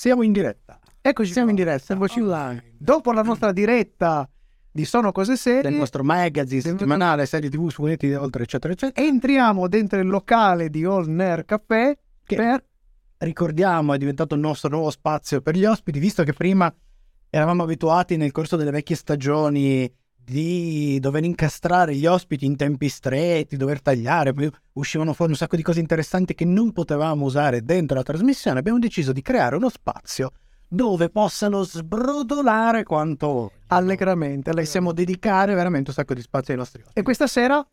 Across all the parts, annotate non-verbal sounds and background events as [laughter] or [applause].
Siamo in diretta. Eccoci, Siamo in qua. diretta. Eccoci là. Dopo la nostra diretta di Sono Cose Serie, Del nostro magazine settimanale, serie tv, fumetti, oltre eccetera eccetera. entriamo dentro il locale di All Nerd Café Che- per... Ricordiamo, è diventato il nostro nuovo spazio per gli ospiti, visto che prima eravamo abituati nel corso delle vecchie stagioni di dover incastrare gli ospiti in tempi stretti, dover tagliare, poi uscivano fuori un sacco di cose interessanti che non potevamo usare dentro la trasmissione. Abbiamo deciso di creare uno spazio dove possano sbrodolare quanto. Allegramente. alle- Possiamo dedicare veramente un sacco di spazio ai nostri ospiti. E questa sera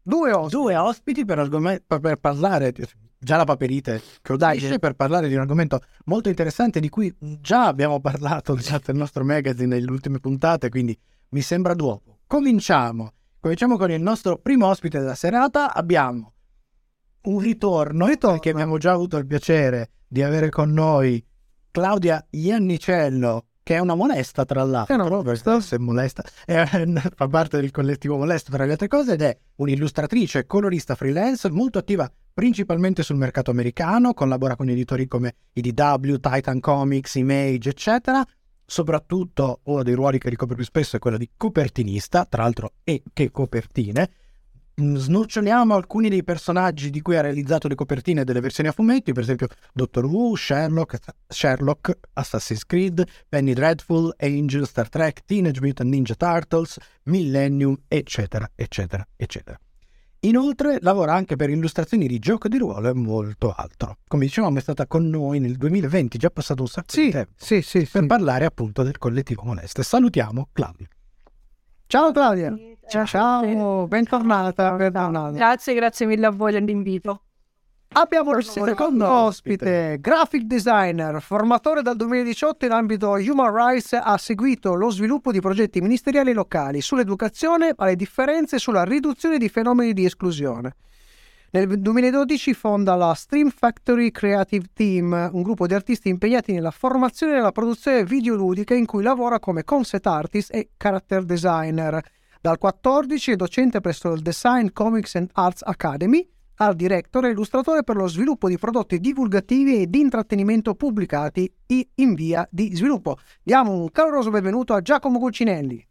due ospiti. Due ospiti per, argome- per- per parlare, già la paperite che udisce, per parlare di un argomento molto interessante di cui già abbiamo parlato già del nostro magazine nelle ultime puntate, quindi mi sembra dopo. Cominciamo. Cominciamo con il nostro primo ospite della serata. Abbiamo un ritorno, Ritorno. che abbiamo già avuto il piacere di avere con noi Claudia Iannicello, che è una molesta tra l'altro. È una molesta. Se molesta. È- [laughs] fa parte del collettivo molesto tra le altre cose ed è un'illustratrice e colorista freelance molto attiva principalmente sul mercato americano, collabora con editori come IDW, Titan Comics, Image, eccetera. Soprattutto uno dei ruoli che ricopre più spesso è quello di copertinista, tra l'altro e che copertine. Mm, Snoccioliamo alcuni dei personaggi di cui ha realizzato le copertine delle versioni a fumetti, per esempio Doctor Who, Sherlock, Sherlock, Assassin's Creed, Penny Dreadful, Angel, Star Trek, Teenage Mutant Ninja Turtles, Millennium, eccetera, eccetera, eccetera. Inoltre lavora anche per illustrazioni di gioco di ruolo e molto altro. Come dicevamo è stata con noi nel 2020, già passato un sacco di Sì, tempo, sì, sì. per sì. parlare appunto del collettivo Moleste. Salutiamo Claudia. Ciao Claudia. Ciao. Ciao, bentornata. bentornata. Grazie, grazie mille a voi dell'invito. Abbiamo il Secondo ospite. ospite, graphic designer, formatore dal 2018 in ambito human rights, ha seguito lo sviluppo di progetti ministeriali locali sull'educazione, alle differenze e sulla riduzione di fenomeni di esclusione. Nel 2012 fonda la Stream Factory Creative Team, un gruppo di artisti impegnati nella formazione e nella produzione videoludica in cui lavora come concept artist e character designer. Dal 14 è docente presso il Design Comics and Arts Academy, art director e illustratore per lo sviluppo di prodotti divulgativi e di intrattenimento pubblicati in via di sviluppo. Diamo un caloroso benvenuto a Giacomo Gulcinelli.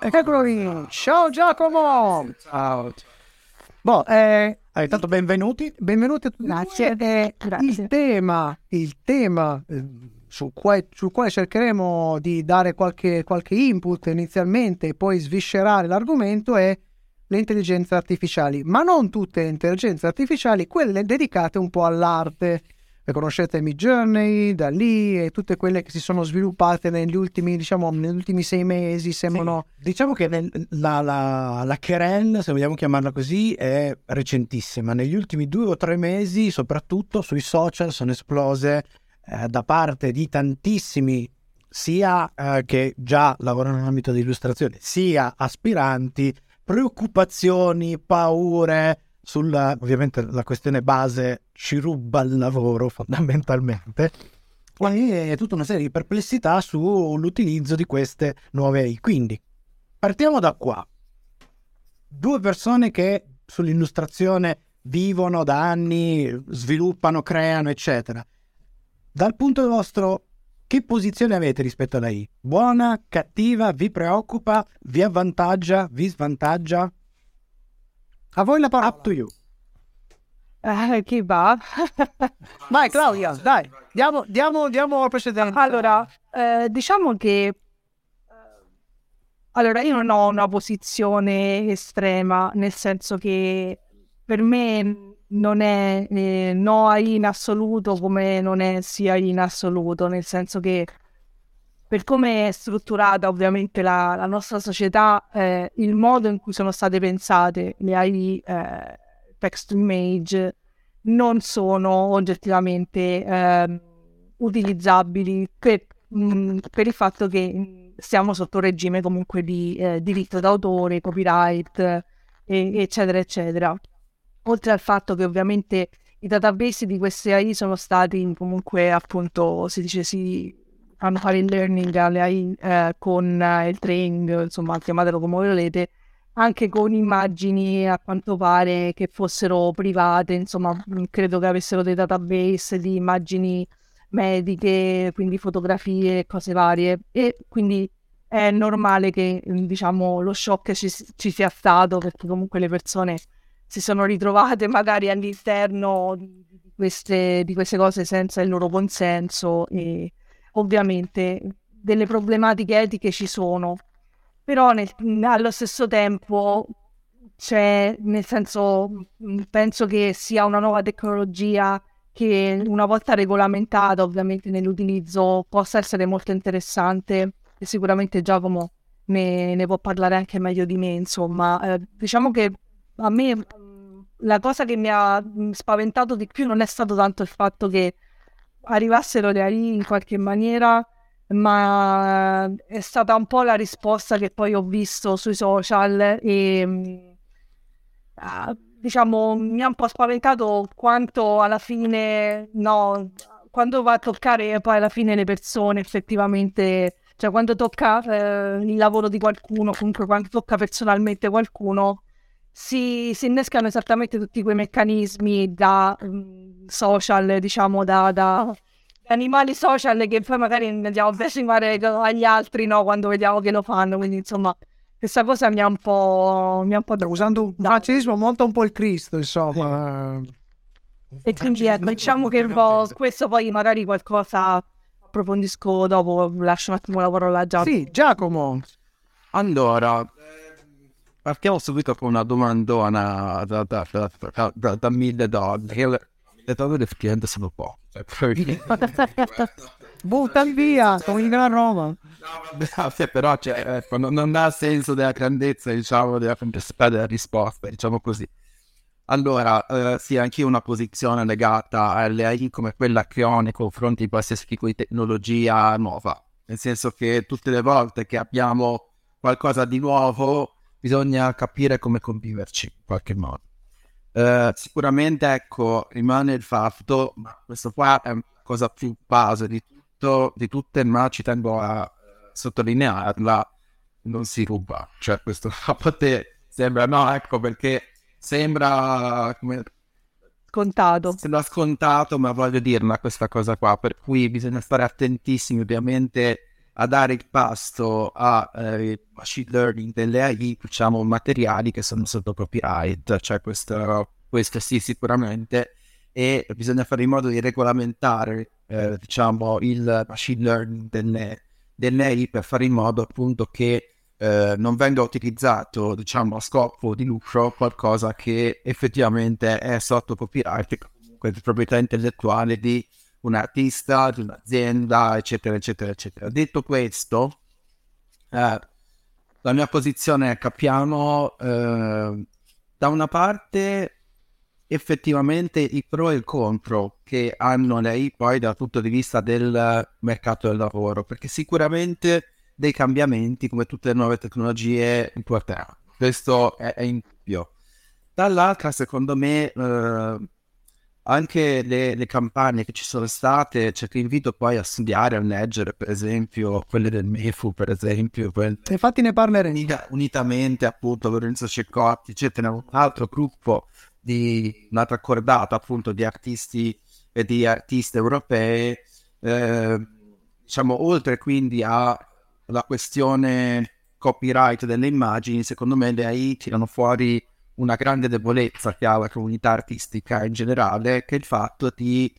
Eccolo lì. Ciao Giacomo! Ciao. Boh, eh, Ah, intanto benvenuti. benvenuti a tutti. Grazie. Eh, Grazie. Il tema, il tema eh, sul, quale, sul quale cercheremo di dare qualche, qualche input inizialmente e poi sviscerare l'argomento è le intelligenze artificiali, ma non tutte le intelligenze artificiali, quelle dedicate un po' all'arte. Le conoscete Midjourney, da lì e tutte quelle che si sono sviluppate negli ultimi, diciamo, negli ultimi sei mesi, sembrano Sì, Diciamo che nel- la, la, la querelle, se vogliamo chiamarla così, è recentissima. Negli ultimi due o tre mesi, soprattutto sui social, sono esplose eh, da parte di tantissimi, sia eh, che già lavorano nell'ambito di illustrazione, sia aspiranti, preoccupazioni, paure sulla, ovviamente la questione base ci ruba il lavoro fondamentalmente e tutta una serie di perplessità sull'utilizzo di queste nuove AI. Quindi partiamo da qua. Due persone che sull'illustrazione vivono da anni, sviluppano, creano, eccetera. Dal punto vostro, che posizione avete rispetto alla AI? Buona, cattiva, vi preoccupa, vi avvantaggia, vi svantaggia? a voi la parola. Up to you. Eh, chi va? [laughs] Vai Claudia, dai, diamo, diamo, diamo la precedenza. allora, eh, diciamo che... eh, Allora, io non ho una posizione estrema, nel senso che per me non è eh, no AI in assoluto come non è sia in assoluto, nel senso che per come è strutturata ovviamente la, la nostra società, eh, il modo in cui sono state pensate le AI eh, text to image non sono oggettivamente ehm, utilizzabili per, mh, per il fatto che mh, stiamo sotto regime comunque di eh, diritto d'autore, copyright, eh, eccetera, eccetera. Oltre al fatto che ovviamente i database di queste AI sono stati comunque appunto, si dice, si fanno fare il learning alle AI eh, con eh, il training, insomma, chiamatelo come volete, anche con immagini a quanto pare che fossero private, insomma, mh, credo che avessero dei database di immagini mediche, quindi fotografie, cose varie. E quindi è normale che diciamo lo shock ci, ci sia stato perché comunque le persone si sono ritrovate magari all'interno di queste, di queste cose senza il loro consenso e ovviamente delle problematiche etiche ci sono, però nel, allo stesso tempo c'è, nel senso, penso che sia una nuova tecnologia che una volta regolamentata ovviamente nell'utilizzo possa essere molto interessante e sicuramente Giacomo ne, ne può parlare anche meglio di me, insomma, eh, diciamo che a me la cosa che mi ha spaventato di più non è stato tanto il fatto che arrivassero le AI in qualche maniera, ma è stata un po' la risposta che poi ho visto sui social e uh, diciamo mi ha un po' spaventato quanto alla fine no, quando va a toccare poi alla fine le persone effettivamente cioè quando tocca eh, il lavoro di qualcuno comunque quando tocca personalmente qualcuno si, si innescano esattamente tutti quei meccanismi da um, social, diciamo, da, da, animali social che poi magari andiamo a decimare agli altri no, quando vediamo che lo fanno. Quindi, insomma, questa cosa mi ha un po'. Mi ha un po usando un francesismo monta un po' il Cristo, insomma. E quindi ecco, diciamo che questo poi magari qualcosa approfondisco dopo, lascio un attimo la parola a Giacomo. Sì, Giacomo. Allora, partiamo subito con una domandona da, da, da, da, da mille dollari. Le dollari effettivamente sono poche. Buttali via, come in Gran Roma. No, però cioè, ecco, non, non ha senso della grandezza, diciamo, della complessità della risposta, diciamo così. Allora, eh, sì, anche una posizione legata alle AI come quella che ho nei confronti di qualsiasi tipo di tecnologia nuova. Nel senso che tutte le volte che abbiamo qualcosa di nuovo, bisogna capire come conviverci in qualche modo. Uh, sicuramente, ecco, rimane il fatto, ma questo qua è una cosa più base di, tutto, di tutte, ma ci tengo a uh, sottolinearla, non si ruba. Cioè, questo [laughs] a te sembra, no, ecco, perché sembra come... Scontato. Sembra scontato, ma voglio dirla questa cosa qua, per cui bisogna stare attentissimi, ovviamente, a dare il pasto a eh, machine learning delle AI, diciamo, materiali che sono sotto copyright, cioè questo, questo sì sicuramente, e bisogna fare in modo di regolamentare, eh, diciamo, il machine learning delle, delle AI per fare in modo appunto che eh, non venga utilizzato, diciamo, a scopo di lucro qualcosa che effettivamente è sotto copyright, comunque di proprietà intellettuale di un artista, di un'azienda, eccetera, eccetera, eccetera. Detto questo, eh, la mia posizione è capiamo eh, da una parte effettivamente i pro e i contro che hanno lei poi dal punto di vista del mercato del lavoro, perché sicuramente dei cambiamenti come tutte le nuove tecnologie importanti. Questo è, è indubbio. Dall'altra, secondo me, eh, anche le, le, campagne che ci sono state, cioè ti invito poi a studiare, a leggere, per esempio, quelle del MEFU, per esempio. Quelle... Infatti ne parleremo. Unita, unitamente, appunto, Lorenzo Ceccotti, c'è un altro gruppo di un'altra cordata, appunto, di artisti e di artiste europee, eh, diciamo, oltre quindi alla questione copyright delle immagini, secondo me le AI tirano fuori una grande debolezza che ha la comunità artistica in generale, che è il fatto di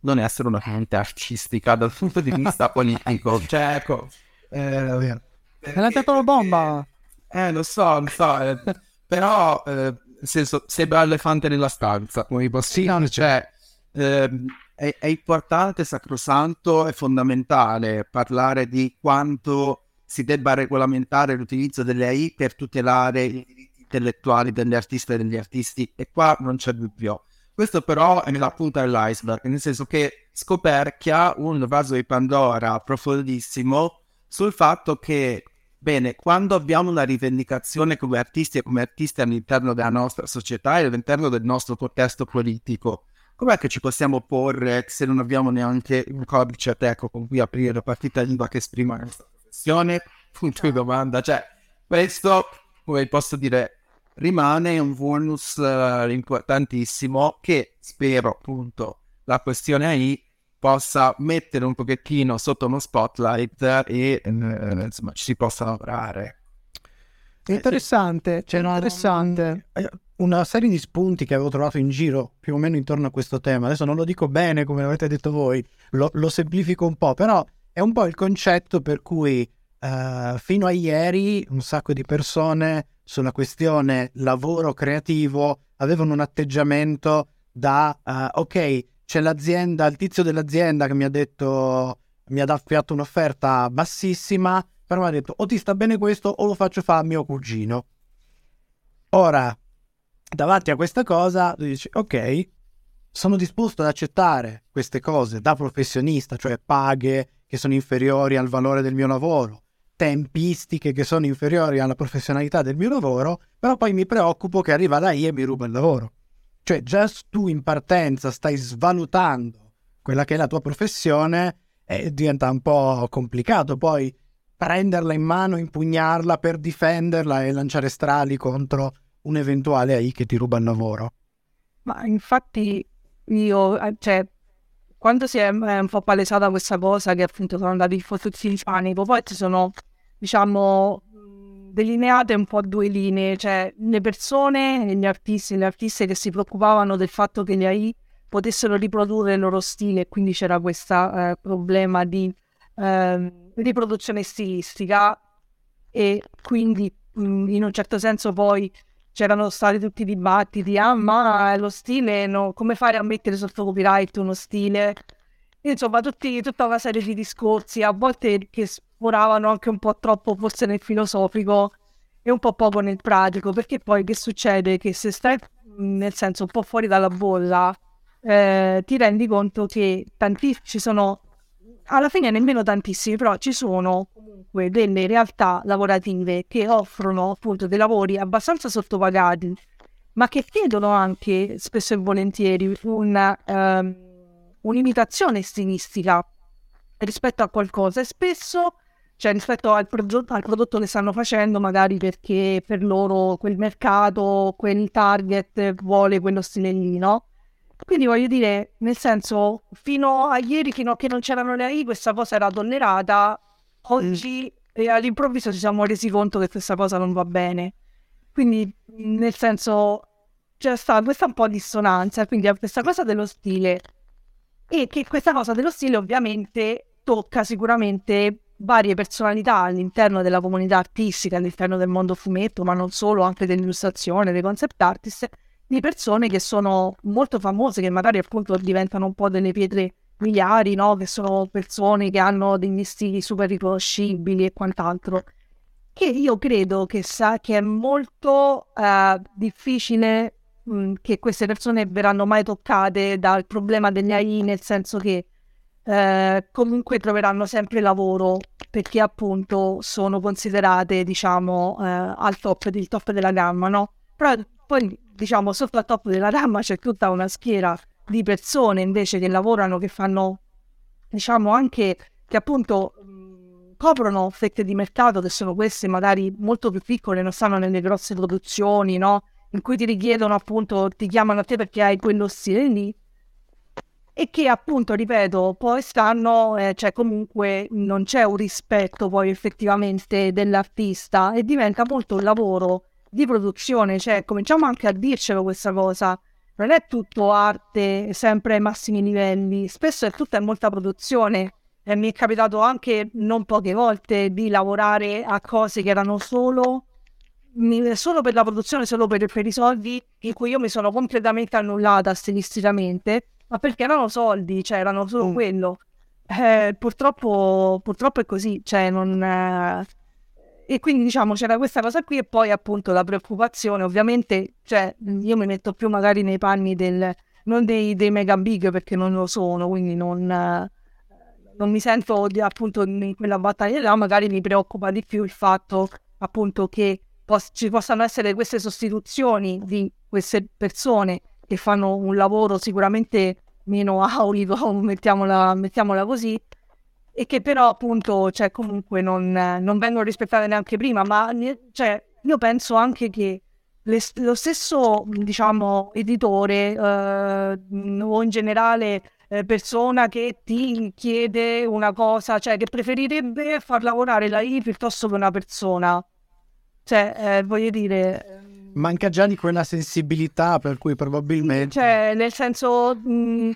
non essere una comunità artistica dal punto di vista [laughs] politico. Cioè, ecco, eh, è la bomba. Eh, lo so, lo so, eh, però, eh, nel senso, sembra l'elefante nella stanza, come posso dire, cioè, eh, è, è importante, sacrosanto, è fondamentale parlare di quanto si debba regolamentare l'utilizzo delle AI per tutelare i diritti intellettuali degli artisti e degli artisti e qua non c'è dubbio. Questo però è la punta dell'iceberg, nel senso che scoperchia un vaso di Pandora profondissimo sul fatto che, bene, quando abbiamo una rivendicazione come artisti e come artisti all'interno della nostra società e all'interno del nostro contesto politico, com'è che ci possiamo porre se non abbiamo neanche un codice teco con cui aprire la partita IVA che esprima la nostra professione? Punto di domanda. Cioè, questo, come posso dire, rimane un bonus uh, importantissimo che spero appunto la questione AI possa mettere un pochettino sotto uno spotlight e eh, insomma ci si possa lavorare. Interessante, c'è interessante. Eh, una serie di spunti che avevo trovato in giro più o meno intorno a questo tema. Adesso non lo dico bene come l'avete detto voi, lo, lo semplifico un po', però è un po' il concetto per cui uh, fino a ieri un sacco di persone sulla questione lavoro creativo avevano un atteggiamento da uh, ok, c'è l'azienda, il tizio dell'azienda che mi ha detto, mi ha affiato un'offerta bassissima, però mi ha detto o ti sta bene questo o lo faccio fare a mio cugino. Ora, davanti a questa cosa, tu dici ok, sono disposto ad accettare queste cose da professionista, cioè paghe che sono inferiori al valore del mio lavoro, tempistiche che sono inferiori alla professionalità del mio lavoro, però poi mi preoccupo che arriva lei e mi ruba il lavoro. Cioè già tu in partenza stai svalutando quella che è la tua professione e diventa un po' complicato poi prenderla in mano, impugnarla per difenderla e lanciare strali contro un eventuale AI che ti ruba il lavoro. Ma infatti io, cioè, quando si è un po' palesata questa cosa che appunto sono andati tutti in panico, poi ci sono, diciamo, delineate un po' due linee, cioè le persone, gli artisti, le artiste che si preoccupavano del fatto che gli AI potessero riprodurre il loro stile, e quindi c'era questo eh, problema di eh, riproduzione stilistica e quindi mh, in un certo senso poi c'erano stati tutti i dibattiti, ah ma lo stile, no, come fare a mettere sotto copyright uno stile? Insomma, tutti, tutta una serie di discorsi, a volte che sforavano anche un po' troppo forse nel filosofico e un po' poco nel pratico, perché poi che succede? Che se stai nel senso un po' fuori dalla bolla, eh, ti rendi conto che tanti, ci sono alla fine nemmeno tantissimi, però ci sono comunque delle realtà lavorative che offrono appunto dei lavori abbastanza sottopagati, ma che chiedono anche spesso e volentieri una, um, un'imitazione stilistica rispetto a qualcosa e spesso cioè rispetto al, pro- al, prodotto che stanno facendo, magari perché per loro quel mercato, quel target vuole quello stile lì, no? Quindi voglio dire, nel senso, fino a ieri, fino a che non c'erano le AI, questa cosa era tollerata. Oggi mm. all'improvviso ci siamo resi conto che questa cosa non va bene. Quindi, nel senso, c'è stata questa un po' dissonanza. Quindi, questa cosa dello stile. E che questa cosa dello stile, ovviamente, tocca sicuramente varie personalità all'interno della comunità artistica, all'interno del mondo fumetto, ma non solo, anche dell'illustrazione, dei concept artist di persone che sono molto famose, che magari appunto diventano un po' delle pietre miliari, no? Che sono persone che hanno degli stili super riconoscibili e quant'altro. Che io credo che, sa, che è molto uh, difficile mh, che queste persone verranno mai toccate dal problema degli AI, nel senso che uh, comunque troveranno sempre lavoro perché appunto sono considerate, diciamo, uh, al top, il top della gamma, no? Però poi diciamo sotto al top della gamma c'è tutta una schiera di persone invece che lavorano, che fanno, diciamo anche, che appunto mh, coprono fette di mercato che sono queste magari molto più piccole, non stanno nelle grosse produzioni, no? In cui ti richiedono appunto, ti chiamano a te perché hai quello stile lì e che appunto, ripeto, poi stanno, eh, cioè comunque non c'è un rispetto poi effettivamente dell'artista e diventa molto un lavoro di produzione, cioè cominciamo anche a dircelo questa cosa. Non è tutto arte sempre ai massimi livelli, spesso è tutta molta produzione. E mi è capitato anche non poche volte di lavorare a cose che erano solo, solo per la produzione, solo per, per i soldi, in cui io mi sono completamente annullata stilisticamente, ma perché erano soldi, cioè erano solo mm. quello. Eh, purtroppo, purtroppo è così, cioè non, eh, e quindi diciamo c'era questa cosa qui e poi appunto la preoccupazione, ovviamente, cioè io mi metto più magari nei panni del, non dei, dei mega big perché non lo sono, quindi non, non mi sento appunto in quella battaglia là, magari mi preoccupa di più il fatto appunto che pos- ci possano essere queste sostituzioni di queste persone che fanno un lavoro sicuramente meno aulico, [laughs] mettiamola, mettiamola così, e che però appunto cioè, comunque non, non, vengono rispettate neanche prima, ma cioè, io penso anche che le, lo stesso diciamo editore eh, o in generale eh, persona che ti chiede una cosa, cioè che preferirebbe far lavorare la I piuttosto che una persona. Cioè, eh, voglio dire... Manca già di quella sensibilità per cui probabilmente... Cioè, nel senso... Mh,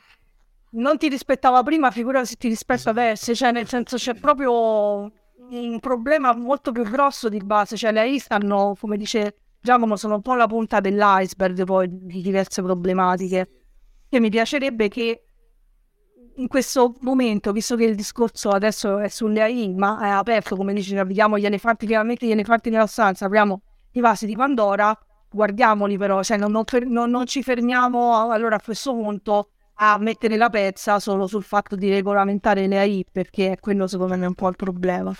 non ti rispettava prima, figura se ti rispetta adesso, cioè nel senso c'è proprio un problema molto più grosso di base, cioè le AI stanno, come dice Giacomo, sono un po' la punta dell'iceberg poi di diverse problematiche. E mi piacerebbe che in questo momento, visto che il discorso adesso è sulle AI, ma è aperto, come dice, apriamo gli elefanti, chiaramente gli elefanti nella stanza, apriamo i vasi di Pandora, guardiamoli però, cioè non, non, non, non ci fermiamo allora a questo punto a mettere la pezza solo sul fatto di regolamentare le AI, perché quello secondo me è un po' il problema.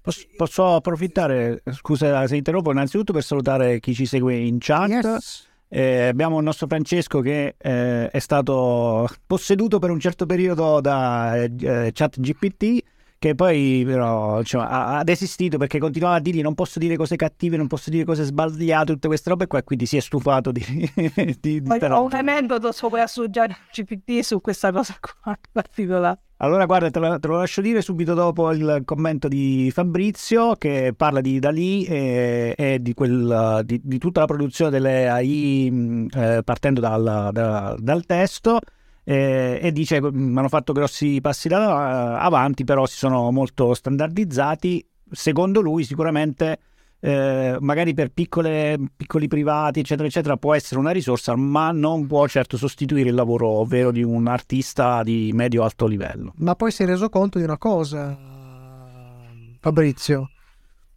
Posso, posso approfittare, scusa se interrompo, innanzitutto per salutare chi ci segue in chat. Yes. Eh, abbiamo il nostro Francesco che eh, è stato posseduto per un certo periodo da eh, chat GPT che poi però diciamo, ha, ha, desistito perché continuava a dirgli non posso dire cose cattive, non posso dire cose sbagliate, tutte queste robe qua e quindi si è stufato di, [laughs] di, di ho un aneddoto su GPT su questa cosa qua particolare. Allora guarda, te lo, te lo, lascio dire subito dopo il commento di Fabrizio che parla di Dalì e, e di, quel, di, di, tutta la produzione delle AI eh, partendo dal, da, dal testo eh, e dice che mm, hanno fatto grossi passi da, avanti, però si sono molto standardizzati. Secondo lui sicuramente eh, magari per piccole, piccoli privati, eccetera, eccetera, può essere una risorsa, ma non può certo sostituire il lavoro vero di un artista di medio-alto livello. Ma poi si è reso conto di una cosa, Fabrizio,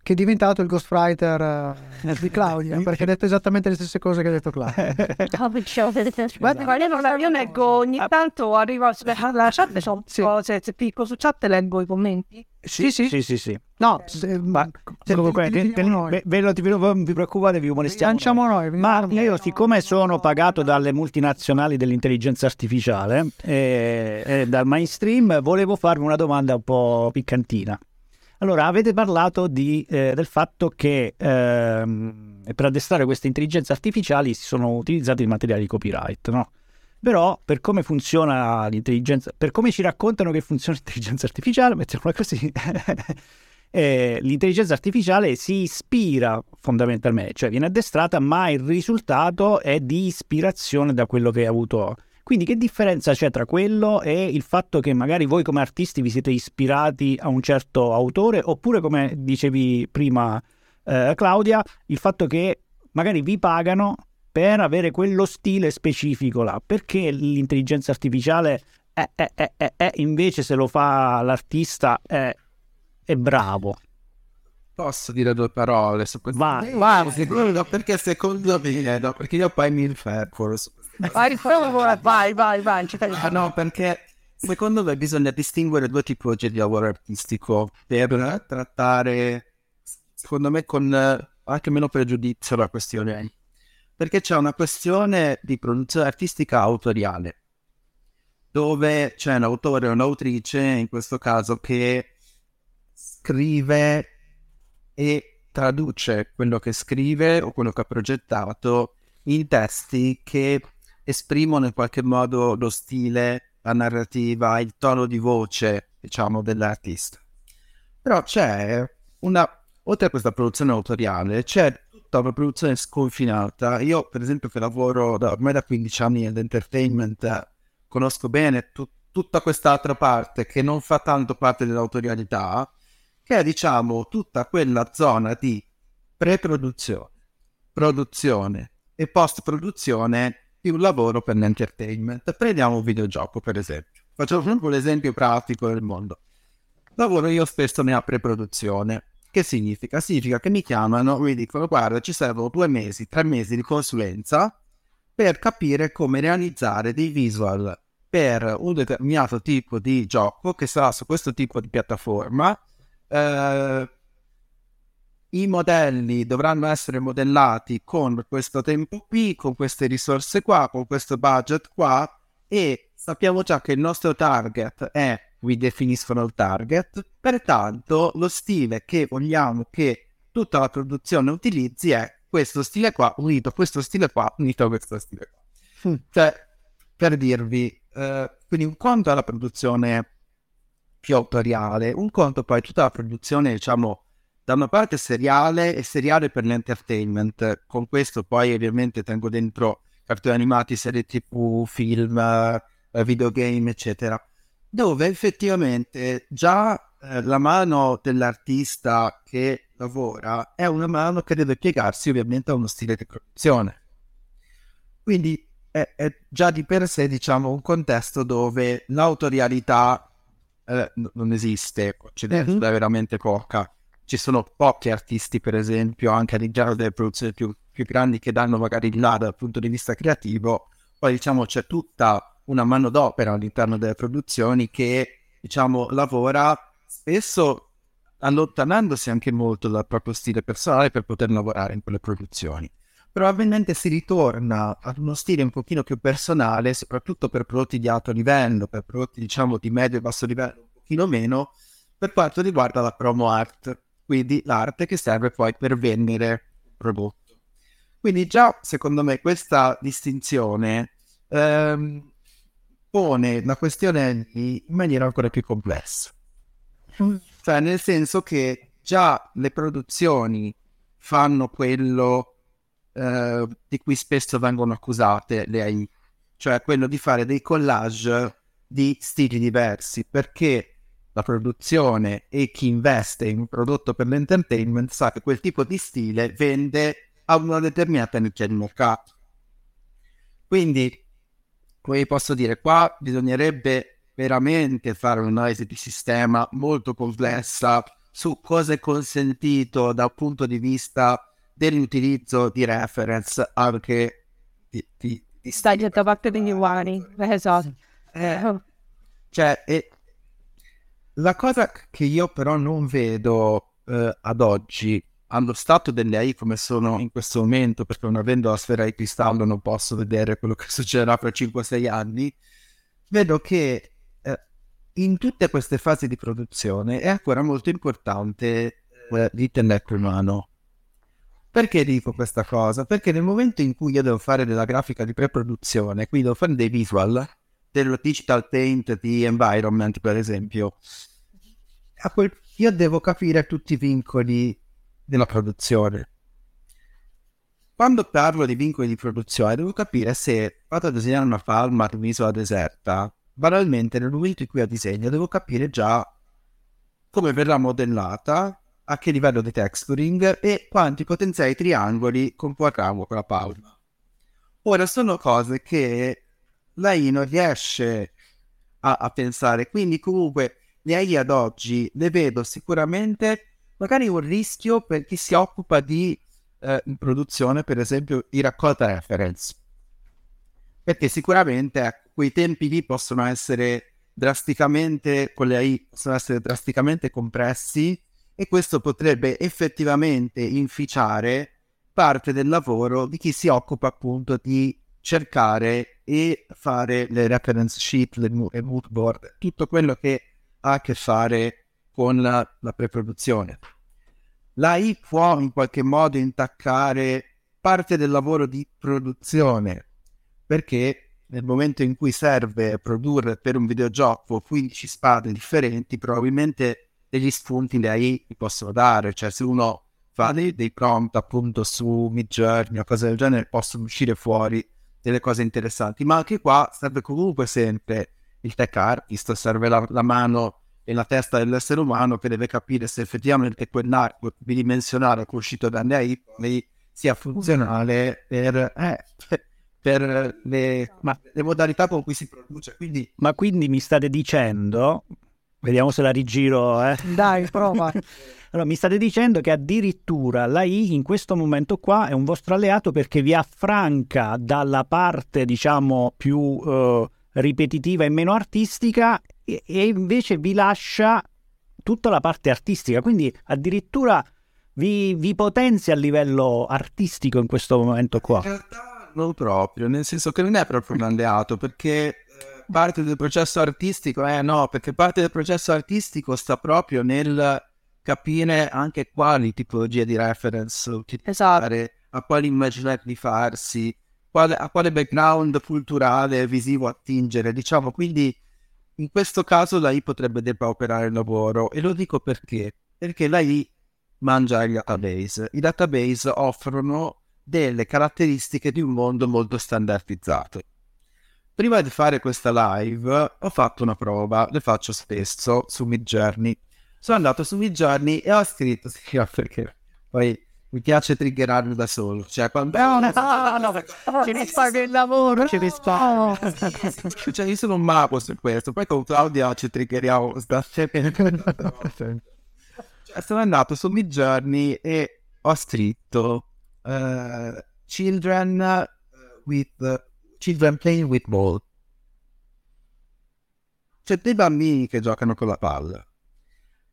che è diventato il ghostwriter uh, di Claudia, [laughs] perché ha detto esattamente le stesse cose che ha detto Claudia. [laughs] Guarda, guarda, io leggo ogni tanto, arrivo alla chat, sono sì. cose, se picco su chat leggo i commenti. Sì, sì, sì, sì. sì. No, se, ma se, comunque, te, te, ve, ve, lo, vi preoccupate, vi molestiamo. Lanciamo noi. noi ma io, siccome sono pagato dalle multinazionali dell'intelligenza artificiale e, e dal mainstream, volevo farvi una domanda un po' piccantina. Allora, avete parlato di, eh, del fatto che ehm, per addestrare queste intelligenze artificiali si sono utilizzati i materiali copyright, no? Però per come funziona l'intelligenza, per come ci raccontano che funziona [laughs] l'intelligenza artificiale, mettiamola così, [laughs] eh, l'intelligenza artificiale si ispira fondamentalmente, cioè viene addestrata, ma il risultato è di ispirazione da quello che ha avuto quindi che differenza c'è tra quello e il fatto che magari voi come artisti vi siete ispirati a un certo autore oppure come dicevi prima eh, Claudia, il fatto che magari vi pagano per avere quello stile specifico là, perché l'intelligenza artificiale è, è, è, è invece se lo fa l'artista è, bravo. Posso dire due parole su questo? Vai, vai. perché secondo me, no, perché io poi mi fermo su Vai, vai, vai, vai. Ah, no, perché secondo me bisogna distinguere due tipologie di lavoro artistico per trattare, secondo me, con anche meno pregiudizio la questione. Perché c'è una questione di produzione artistica autoriale, dove c'è un autore o un'autrice, in questo caso, che scrive e traduce quello che scrive o quello che ha progettato in testi che esprimono in qualche modo lo stile, la narrativa, il tono di voce, diciamo, dell'artista. Però c'è una, oltre a questa produzione autoriale, c'è tutta una produzione sconfinata. Io, per esempio, che lavoro da, ormai da 15 anni nell'entertainment, conosco bene tu, tutta quest'altra parte che non fa tanto parte dell'autorialità, che è, diciamo, tutta quella zona di pre-produzione, produzione e post-produzione di un lavoro per l'entertainment. Prendiamo un videogioco, per esempio. Facciamo proprio l'esempio pratico del mondo. Lavoro io spesso nella pre-produzione. Che significa? Significa che mi chiamano, mi dicono guarda ci servono due mesi, tre mesi di consulenza per capire come realizzare dei visual per un determinato tipo di gioco che sarà su questo tipo di piattaforma. Eh, i modelli dovranno essere modellati con questo tempo qui, con queste risorse qua, con questo budget qua e sappiamo già che il nostro target è, vi definiscono il target, pertanto lo stile che vogliamo che tutta la produzione utilizzi è questo stile qua unito a questo stile qua unito a questo stile qua. Mm. Cioè, per dirvi, eh, quindi un conto è la produzione più autoriale, un conto poi tutta la produzione, diciamo, da una parte seriale e seriale per l'entertainment. Con questo poi ovviamente tengo dentro cartoni animati, serie tv, film, eh, videogame, eccetera, dove effettivamente già eh, la mano dell'artista che lavora è una mano che deve piegarsi ovviamente a uno stile di produzione. Quindi è, è già di per sé, diciamo, un contesto dove l'autorialità eh, non esiste, ce n'è mm-hmm. veramente poca ci sono pochi artisti, per esempio, anche all'interno delle produzioni più, più grandi che danno magari il là dal punto di vista creativo. Poi diciamo c'è tutta una manodopera all'interno delle produzioni che diciamo lavora spesso allontanandosi anche molto dal proprio stile personale per poter lavorare in quelle produzioni. Probabilmente si ritorna ad uno stile un pochino più personale, soprattutto per prodotti di alto livello, per prodotti diciamo di medio e basso livello un pochino meno, per quanto riguarda la promo art quindi l'arte che serve poi per vendere il prodotto. Quindi già secondo me questa distinzione ehm, pone la questione in maniera ancora più complessa. Cioè nel senso che già le produzioni fanno quello eh, di cui spesso vengono accusate le AI, cioè quello di fare dei collage di stili diversi, perché la produzione e chi investe in un prodotto per l'entertainment sa che quel tipo di stile vende a una determinata nicchia di mercato. Quindi, come posso dire, qua bisognerebbe veramente fare un'analisi di sistema molto complessa su cosa è consentito dal punto di vista dell'utilizzo di reference anche di, di, di Stai parte degli umani, esatto. Eh, cioè, e, la cosa che io però non vedo eh, ad oggi, allo stato delle AI come sono in questo momento, perché non avendo la sfera di cristallo non posso vedere quello che [laughs] succederà fra 5-6 anni, vedo che eh, in tutte queste fasi di produzione è ancora molto importante eh, l'intelletto umano. Perché dico questa cosa? Perché nel momento in cui io devo fare della grafica di pre-produzione, quindi devo fare dei visual, del digital paint di environment, per esempio, quel... io devo capire tutti i vincoli della produzione. Quando parlo di vincoli di produzione, devo capire se vado a disegnare una palma di un'isola deserta, banalmente nel momento in cui la disegno devo capire già come verrà modellata, a che livello di texturing e quanti potenziali triangoli comporrà quella palma. Ora sono cose che lei non riesce a, a pensare. Quindi comunque le AI ad oggi le vedo sicuramente magari un rischio per chi si occupa di eh, produzione, per esempio, di raccolta reference. Perché sicuramente ecco, quei tempi lì possono essere drasticamente, con le AI possono essere drasticamente compressi e questo potrebbe effettivamente inficiare parte del lavoro di chi si occupa appunto di cercare e fare le reference sheet, le, mood board, tutto quello che ha a che fare con la, la preproduzione. L'AI può in qualche modo intaccare parte del lavoro di produzione, perché nel momento in cui serve produrre per un videogioco 15 spade differenti, probabilmente degli spunti le AI possono dare, cioè se uno fa dei, dei prompt appunto su Midjourney o cose del genere possono uscire fuori delle cose interessanti, ma anche qua serve comunque sempre il tech artist, serve la, la mano e la testa dell'essere umano che deve capire se effettivamente quell'arco bidimensionale uscito dalle AI sia funzionale per, eh, [laughs] per le, le, modalità con cui si produce. Quindi... Ma quindi mi state dicendo, vediamo se la rigiro, eh? Dai, prova. [laughs] Allora, mi state dicendo che addirittura l'AI in questo momento qua è un vostro alleato perché vi affranca dalla parte, diciamo, più eh, ripetitiva e meno artistica e, e, invece vi lascia tutta la parte artistica. Quindi addirittura vi, vi potenzia a livello artistico in questo momento qua. In realtà non proprio, nel senso che non è proprio un alleato perché parte del processo artistico, eh no, perché parte del processo artistico sta proprio nel capire anche quali tipologie di reference utilizzare, esatto. a quali immaginare di farsi, quale, a quale background culturale visivo attingere, diciamo, quindi in questo caso la I potrebbe depauperare il lavoro e lo dico perché? Perché la I mangia i database. I database offrono delle caratteristiche di un mondo molto standardizzato. Prima di fare questa live ho fatto una prova, le faccio spesso su Midjourney. Sono andato su Midjourney e ho scritto, [laughs] sì, perché poi mi piace triggerarmi da solo. Cioè, quando... No, no, no, no, ci [laughs] risparmi il lavoro, ci risparmi. [laughs] cioè, io sono un mago su questo. Poi con Claudia ci triggeriamo. cioè, sono andato su Midjourney e ho scritto uh, Children with Children playing with ball. C'è dei bambini che giocano con la palla.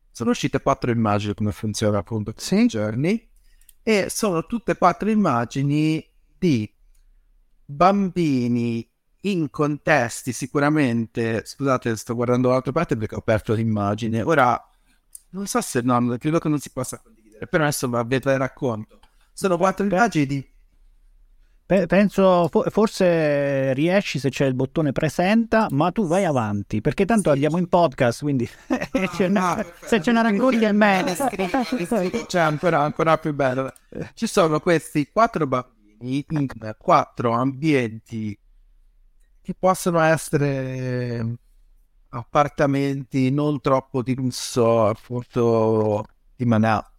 Sono uscite quattro immagini come funziona appunto Sì. Journey e sono tutte quattro immagini di bambini in contesti sicuramente scusate sto guardando dall'altra parte perché ho aperto l'immagine ora non so se no credo che non si possa condividere però adesso ve le racconto sono quattro immagini di penso, fo- forse riesci se c'è il bottone presenta, ma tu vai avanti, perché tanto andiamo in podcast, quindi [laughs] c'è una- Ah, se ce ne racconti è meglio. C'è ancora, ancora più bello. Ci sono questi quattro bambini in quattro ambienti che possono essere appartamenti non troppo di lusso, appunto di Manhattan,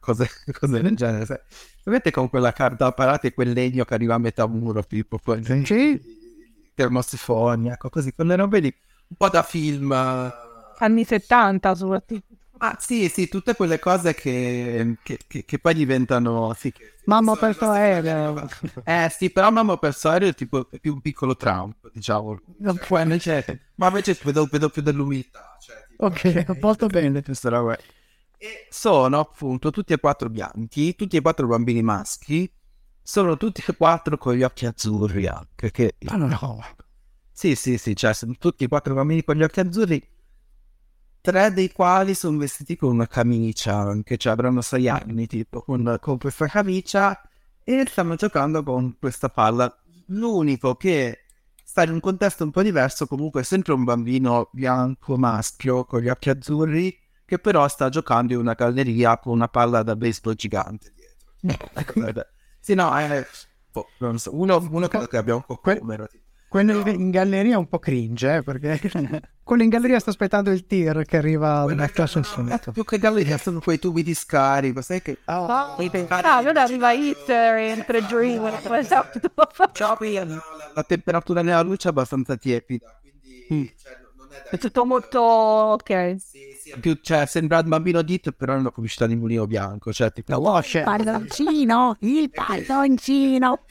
cose, [laughs] cose del genere. sai. Sapete con quella carta parata e quel legno che arriva a metà muro, tipo con Sì. termosifoni, ecco così, quelle robe lì, un po' da film. Anni 70 soprattutto. Ah sì, sì, tutte quelle cose che, che, che- che poi diventano... Sì, che- Mamma sono perso aereo. Eh sì, però mamma perso aereo è tipo è più un piccolo Trump, diciamo. Poi invece- ma invece vedo, vedo più dell'umiltà. Cioè, tipo, Ok, molto bene. questa roba. E sono appunto tutti e quattro bianchi, tutti e quattro bambini maschi, sono tutti e quattro con gli occhi azzurri anche, che Ah, no, no. sì, sì, sì, cioè sono tutti e quattro bambini con gli occhi azzurri, tre dei quali sono vestiti con una camicia anche, cioè avranno sei anni tipo con, con questa camicia e stanno giocando con questa palla. L'unico che sta in un contesto un po' diverso, comunque è sempre un bambino bianco maschio con gli occhi azzurri, che però sta giocando in una galleria con una palla da baseball gigante dietro. Ecco. Sì, no, è... boh, non so, uno, uno credo che abbia un po' Que-. Quello in galleria è un po' cringe, eh, perché Quello in galleria sta aspettando il tir che arriva dalla classe Eh, più che galleria sono quei tubi di scarico, sai che... Ah, allora arriva Hit e tre Dream. Esatto. La, la temperatura nella luce è abbastanza tiepida, quindi cioè, non è tutto molto ok. Sì, sì, più, cioè, sembra il bambino di It, però è una pubblicità di mulino bianco, cioè tipo... la washer. Palloncino, il palloncino.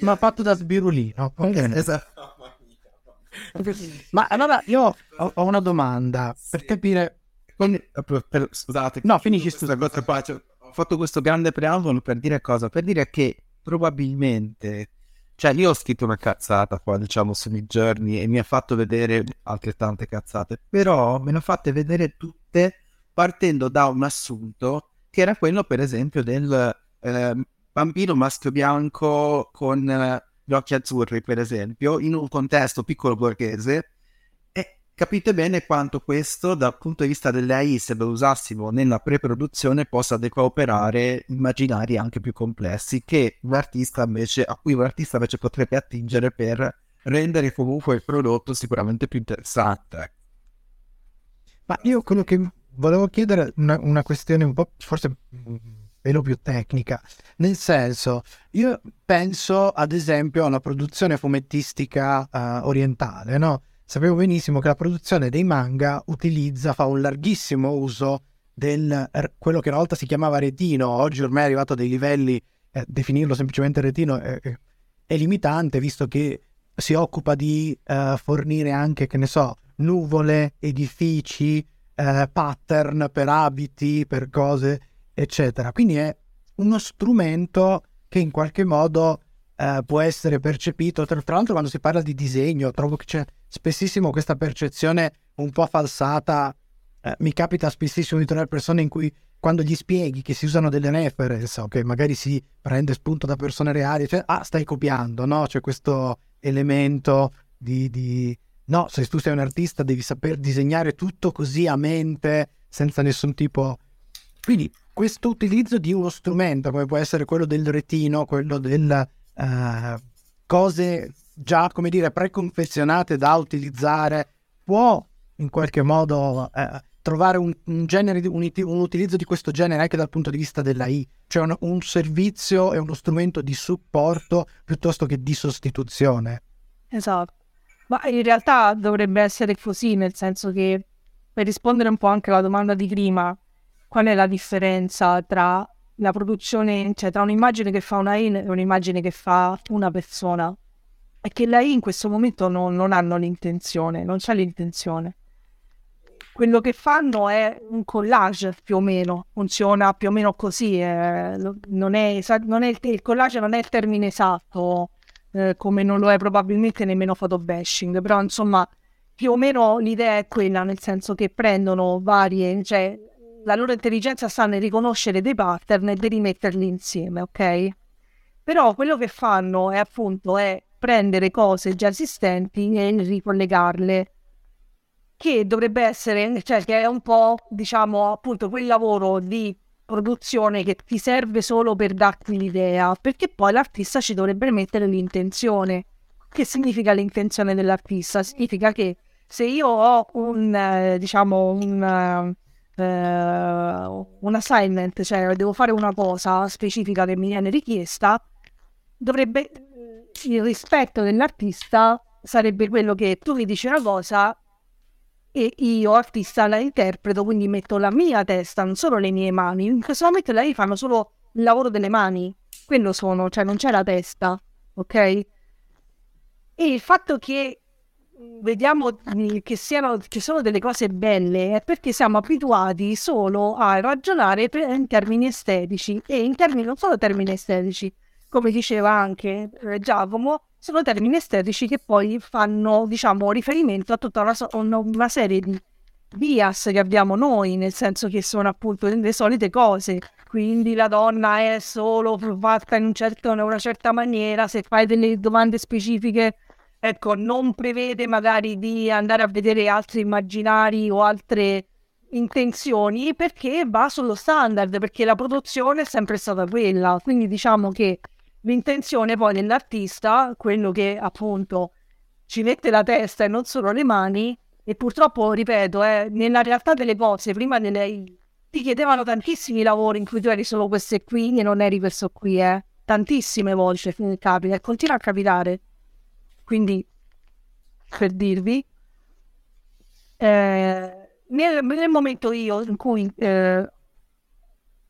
Ma fatto da sbirulino. Esatto. Ma allora io ho, ho una domanda per capire. Quindi, eh, per- per- scusate, No, finisci, questa cosa qua, cioè, ho fatto questo grande preambolo per dire cosa? Per dire che probabilmente, cioè io ho scritto una cazzata qua, diciamo, su Midjourney e mi ha fatto vedere altrettante cazzate, però me ne ha fatte vedere tutte partendo da un assunto che era quello, per esempio, del eh, bambino maschio bianco con eh, gli occhi azzurri, per esempio, in un contesto piccolo borghese capite bene quanto questo, dal punto di vista delle AI, se lo usassimo nella pre-produzione, possa decooperare immaginari anche più complessi che un artista invece, a cui un artista invece potrebbe attingere per rendere comunque il prodotto sicuramente più interessante. Ma io quello che volevo chiedere una, una questione un po' forse pelo più tecnica. Nel senso, io penso ad esempio alla produzione fumettistica eh, orientale, no? Sapevo benissimo che la produzione dei manga utilizza, fa un larghissimo uso del quello che una volta si chiamava retino, oggi ormai è arrivato a dei livelli, eh, definirlo semplicemente retino è- è limitante, visto che si occupa di eh, fornire anche, che ne so, nuvole, edifici, eh, pattern per abiti, per cose, eccetera. Quindi è uno strumento che in qualche modo eh, può essere percepito. Tra, tra l'altro, quando si parla di disegno, trovo che c'è spessissimo questa percezione un po' falsata. eh, mi capita spessissimo di trovare persone in cui quando gli spieghi che si usano delle reference che magari si prende spunto da persone reali, cioè, ah, stai copiando, no? C'è questo elemento di, di... No, se tu sei un artista devi saper disegnare tutto così a mente, senza nessun tipo... Quindi questo utilizzo di uno strumento come può essere quello del retino, quello del... Uh, cose già, come dire, preconfezionate da utilizzare, può in qualche modo... Uh, trovare un, un, genere, un, un, utilizzo di questo genere anche dal punto di vista dell'AI, cioè un, un servizio e uno strumento di supporto piuttosto che di sostituzione. Esatto, ma in realtà dovrebbe essere così, nel senso che per rispondere un po' anche alla domanda di prima, qual è la differenza tra la produzione, cioè tra un'immagine che fa una AI e un'immagine che fa una persona? È che l'AI in questo momento non, non hanno l'intenzione, non c'è l'intenzione. Quello che fanno è un collage più o meno, funziona più o meno così, eh, non è, non è il, il, collage non è il termine esatto, eh, come non lo è probabilmente nemmeno photobashing, però insomma più o meno l'idea è quella, nel senso che prendono varie, cioè la loro intelligenza sta nel riconoscere dei pattern e di rimetterli insieme, ok? Però quello che fanno è appunto è prendere cose già esistenti e ricollegarle che dovrebbe essere, cioè che è un po', diciamo, appunto quel lavoro di produzione che ti serve solo per darti l'idea, perché poi l'artista ci dovrebbe mettere l'intenzione. Che significa l'intenzione dell'artista? Significa che se io ho un, eh, diciamo, un, eh, un assignment, cioè devo fare una cosa specifica che mi viene richiesta, dovrebbe il rispetto dell'artista sarebbe quello che tu mi dici una cosa e io artista la interpreto, quindi metto la mia testa, non solo le mie mani. In questo momento lei fanno solo il lavoro delle mani, quello sono, cioè non c'è la testa, ok? E il fatto che vediamo che, siano, che sono delle cose belle è perché siamo abituati solo a ragionare in termini estetici e in termini non solo termini estetici, come diceva anche eh, Giacomo, sono termini estetici che poi fanno, diciamo, riferimento a tutta una, una, serie di bias che abbiamo noi, nel senso che sono appunto le solite cose. Quindi la donna è solo fatta in, un certo, una certa maniera, se fai delle domande specifiche, ecco, non prevede magari di andare a vedere altri immaginari o altre intenzioni perché va sullo standard, perché la produzione è sempre stata quella. Quindi diciamo che L'intenzione poi dell'artista, quello che appunto ci mette la testa e non solo le mani, e purtroppo, ripeto, eh, nella realtà delle cose, prima nelle, ti chiedevano tantissimi lavori in cui tu eri solo questo e qui e non eri questo qui, eh. Tantissime volte capita e continua a capitare. Quindi, per dirvi, eh, nel, nel, momento io in cui eh,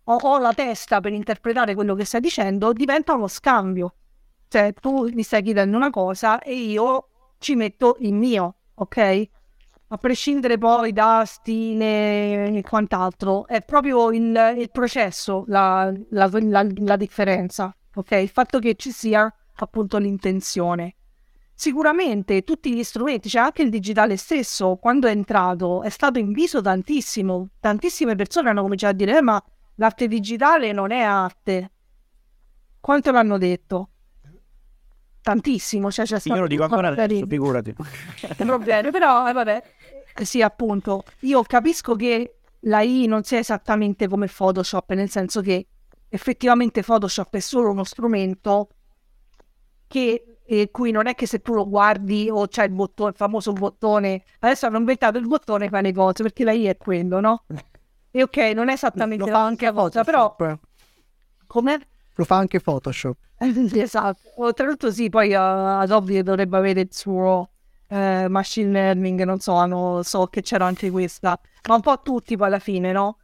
ho, ho la testa per interpretare quello che stai dicendo, diventa uno scambio. Cioè, tu mi stai chiedendo una cosa e io ci metto il mio, ok? A prescindere poi da stile e quant'altro, è proprio il, il processo la, la, la, la differenza, ok? Il fatto che ci sia appunto l'intenzione. Sicuramente tutti gli strumenti, cioè anche il digitale stesso, quando è entrato, è stato inviso tantissimo. Tantissime persone hanno cominciato a dire: eh, Ma L'arte digitale non è arte. Quanto l'hanno detto? Tantissimo. Cioè, c'è Io lo dico ancora adesso, figurati. [laughs] bene, però eh, vabbè. Sì, appunto. Io capisco che la I non sia esattamente come Photoshop, nel senso che effettivamente Photoshop è solo uno strumento che eh, cui non è che se tu lo guardi o c'è il bottone, il famoso bottone, adesso hanno inventato il bottone le cose, perché la I è quello, no? [laughs] E ok, non è esattamente lo fa anche cosa, però... Come? Lo fa anche Photoshop. [laughs] esatto. Oltretutto sì, poi uh, Adobe dovrebbe avere il suo uh, machine learning, non so, no, so che c'era anche questa, ma un po' tutti poi alla fine, no?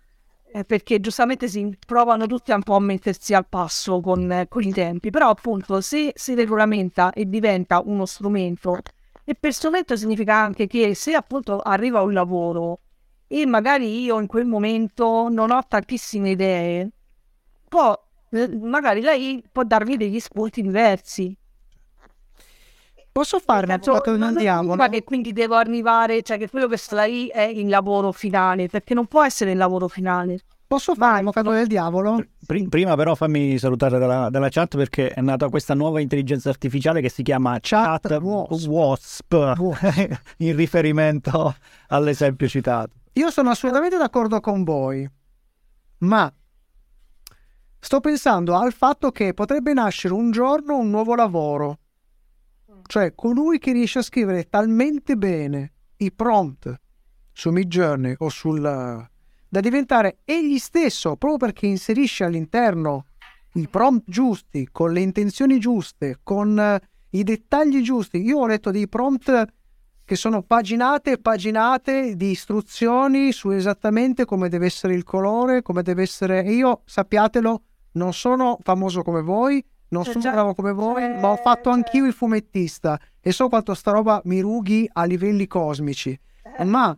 Eh, perché giustamente si provano tutti un po' a mettersi al passo con, eh, con i tempi, però appunto se si regolamenta e diventa uno strumento, e per strumento significa anche che se appunto arriva un lavoro e magari io in quel momento non ho tantissime idee, può, eh, magari lei può darmi degli spunti diversi. Posso farne cioè, non andiamo? No? che quindi devo arrivare, cioè che quello che sta lì è il lavoro finale, perché non può essere il lavoro finale. Posso fare l'avvocato del diavolo? Pri- prima però fammi salutare dalla, dalla chat perché è nata questa nuova intelligenza artificiale che si chiama Chat, Chat Wasp. Wasp, [laughs] in riferimento all'esempio citato. Io sono assolutamente d'accordo con voi, ma sto pensando al fatto che potrebbe nascere un giorno un nuovo lavoro. Cioè, colui che riesce a scrivere talmente bene i prompt su Midjourney o sul da diventare egli stesso, proprio perché inserisce all'interno i prompt giusti, con le intenzioni giuste, con eh, i dettagli giusti. Io ho letto dei prompt che sono paginate e paginate di istruzioni su esattamente come deve essere il colore, come deve essere. E io sappiatelo, non sono famoso come voi, non C'è sono già- bravo come voi, c'è- ma ho fatto anch'io il fumettista e so quanto sta roba mi rughi a livelli cosmici. Ma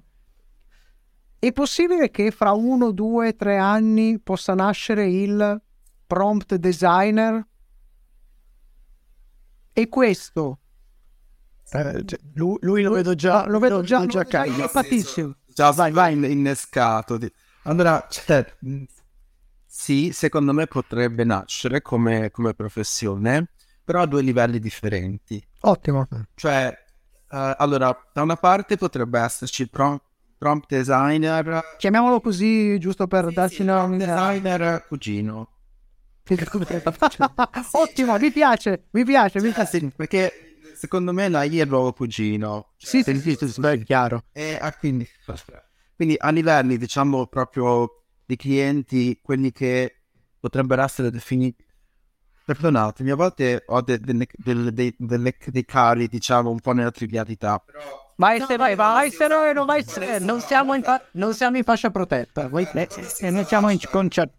è possibile che fra uno, due, tre anni possa nascere il prompt designer? E questo Eh, cioè, lui, lui lo vedo già, lo vedo già, lo lo vedo già impazzissimo. Già vai, vai innescato. di- Allora, cioè, mh, sì, secondo me potrebbe nascere come, come professione, però a due livelli differenti. Ottimo. Cioè, eh, allora, da una parte potrebbe esserci il prom- prompt designer, Chiamiamolo così giusto per darci sì, una... prompt designer cugino. Ottimo, mi piace, mi piace, mi Eh, piace. sì, perché secondo me la I è il nuovo cugino. Sì, Cioè, sì, sì, sì, Beh, è chiaro. E ah, quindi, quindi a livelli, diciamo, proprio di clienti, quelli che potrebbero essere definiti. Perdonatemi, a volte ho de- delle- delle- dei, delle- dei cari, diciamo, un po' nella trivialità. Vai, se vai, vai, sereno, vai, sereno. Non siamo in, fa- non siamo in fascia protetta. Vai, E, e noi siamo in concert.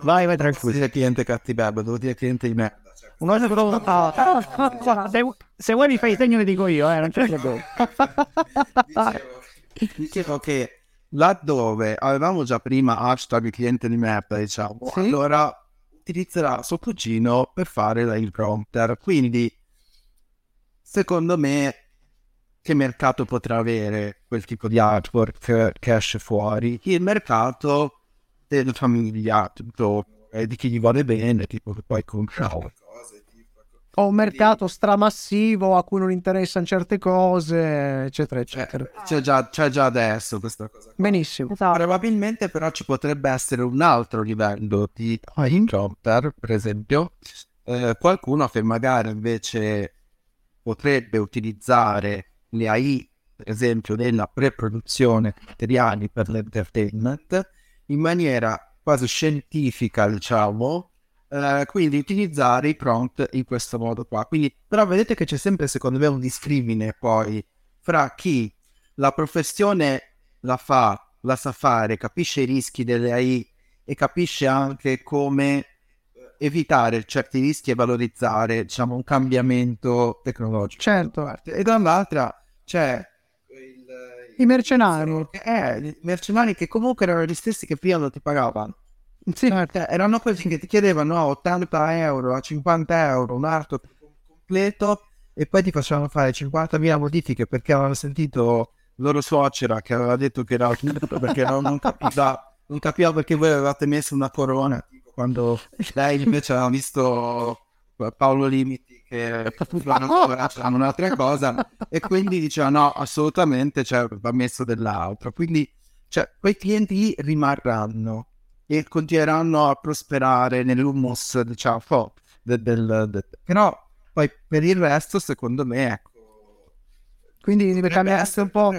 Vai, vai Devo tranquillo. dire cliente cattivello, devo dire cliente di me. Una cosa se, se vuoi mi fai il segno, ne dico io, eh, non c'è problema. Dicevo, dicevo che laddove avevamo già prima hashtag cliente di merda, diciamo, Sì. allora utilizzerà suo cugino per fare il prompter. Quindi, secondo me, che mercato potrà avere quel tipo di artwork che esce fuori? Il mercato della famiglia, tutto, eh, di chi gli vuole bene, tipo che poi compra Ho un mercato stramassivo a cui non interessano certe cose, eccetera, eccetera. C'è già, c'è già adesso questa cosa. qua. Benissimo. Esatto. Probabilmente però ci potrebbe essere un altro livello di prompter, per esempio, eh, qualcuno che magari invece potrebbe utilizzare le AI, per esempio, nella pre-produzione di materiali per l'entertainment in maniera quasi scientifica, diciamo, eh, quindi utilizzare i prompt in questo modo qua. Quindi, però vedete che c'è sempre, secondo me, un discrimine poi fra chi la professione la fa, la sa fare, capisce i rischi delle AI e capisce anche come evitare certi rischi e valorizzare, diciamo, un cambiamento tecnologico. Certo. E dall'altra c'è il- I mercenari. eh, i mercenari che comunque erano gli stessi che prima non ti pagavano. Sì. Cioè, erano quelli che ti chiedevano a 80 euro, a 50 euro un arto completo? E poi ti facevano fare 50.000 modifiche perché avevano sentito loro suocera che aveva detto che era tutto perché non, non capiva, non capiva perché voi avevate messo una corona quando lei invece aveva visto Paolo Limiti che facevano un'altra cosa e quindi diceva no assolutamente cioè, va messo dell'altro. Quindi cioè, quei clienti rimarranno e continueranno a prosperare nell'humus diciamo oh, del, del- del- però poi per il resto secondo me ecco Quindi deve cambiare essere- un po'.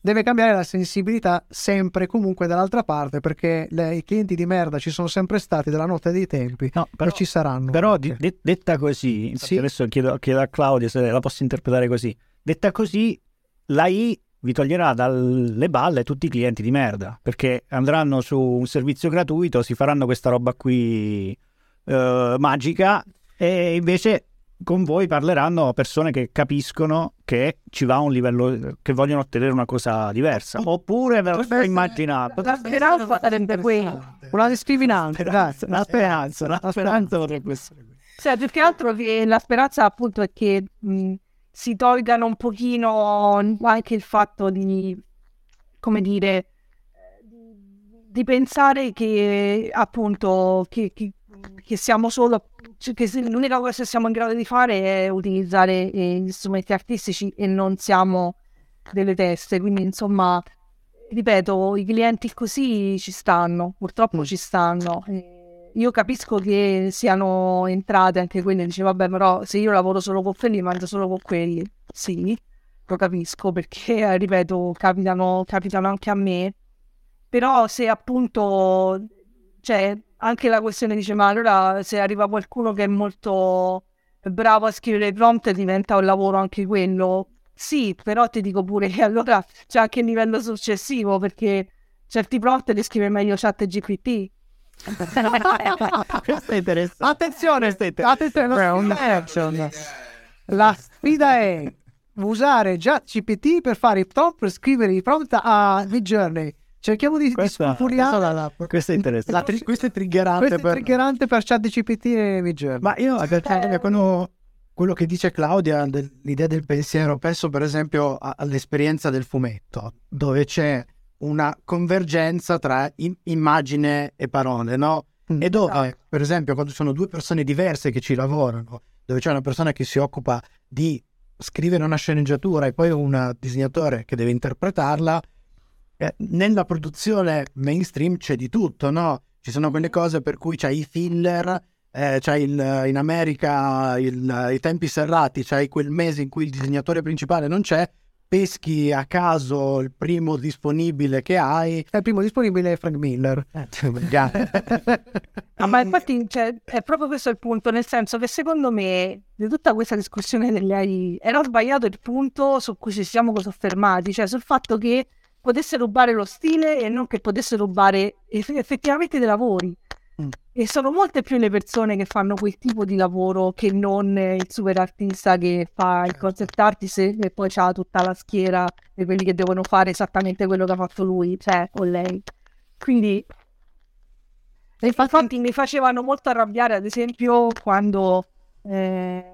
Deve cambiare la sensibilità sempre comunque dall'altra parte perché le- i clienti di merda ci sono sempre stati dalla notte dei tempi No, e però, ci saranno. però di- de- detta così, Sì. adesso chiedo, chiedo a Claudio se la posso interpretare così. Detta così, l'AI vi toglierà dalle balle tutti i clienti di merda perché andranno su un servizio gratuito, si faranno questa roba qui eh, magica e invece con voi parleranno persone che capiscono che ci va a un livello che vogliono ottenere una cosa diversa oppure ve lo sto immaginando La speranza sarebbe quella. Una discriminante, la speranza la speranza potrebbe essere quella. Cioè, più che altro la speranza appunto è che mh, si tolgano un pochino anche il fatto di, come dire, di, pensare che appunto che, che, che siamo solo cioè, che l'unica cosa che siamo in grado di fare è utilizzare gli strumenti artistici e non siamo delle teste. Quindi insomma ripeto i clienti così ci stanno purtroppo ci stanno. E io capisco che siano entrate anche quelle dice vabbè però se io lavoro solo con quelli mangio solo con quelli sì lo capisco perché ripeto capitano, capitano anche a me però se appunto, cioè, anche la questione dice, ma allora se arriva qualcuno che è molto bravo a scrivere prompt diventa un lavoro anche quello. Sì, però ti dico pure che allora c'è anche il livello successivo perché certi prompt li scrive meglio chat GPT. [laughs] Questo è interessante. Attenzione, attenzione, la sfida è usare chat GPT per fare i prompt per scrivere i prompt a Midjourney. Cerchiamo di, questa, di la, la, la, questa è interessante. Tri- questo è triggerante. Questo per... è triggerante per ChatGPT e Midjourney. Ma io eh. quello, quello che dice Claudia, del, l'idea del pensiero, penso per esempio a, all'esperienza del fumetto, dove c'è una convergenza tra in, immagine e parole, no? Mm. E dove, per esempio, quando sono due persone diverse che ci lavorano, dove c'è una persona che si occupa di scrivere una sceneggiatura e poi un disegnatore che deve interpretarla, eh, nella produzione mainstream c'è di tutto, no? Ci sono quelle cose per cui c'hai i filler, eh, c'hai il, in America il, i tempi serrati, c'hai quel mese in cui il disegnatore principale non c'è, peschi a caso il primo disponibile che hai. Il primo disponibile è Frank Miller. Eh, [laughs] ah, ma infatti cioè, è proprio questo il punto, nel senso che secondo me di tutta questa discussione delle AI era sbagliato il punto su cui ci siamo soffermati, cioè sul fatto che potesse rubare lo stile e non che potesse rubare effettivamente dei lavori. Mm. E sono molte più le persone che fanno quel tipo di lavoro che non il super artista che fa il certo. concept artist e poi ha tutta la schiera di quelli che devono fare esattamente quello che ha fatto lui, cioè o lei. Quindi infatti, mi facevano molto arrabbiare, ad esempio, quando eh,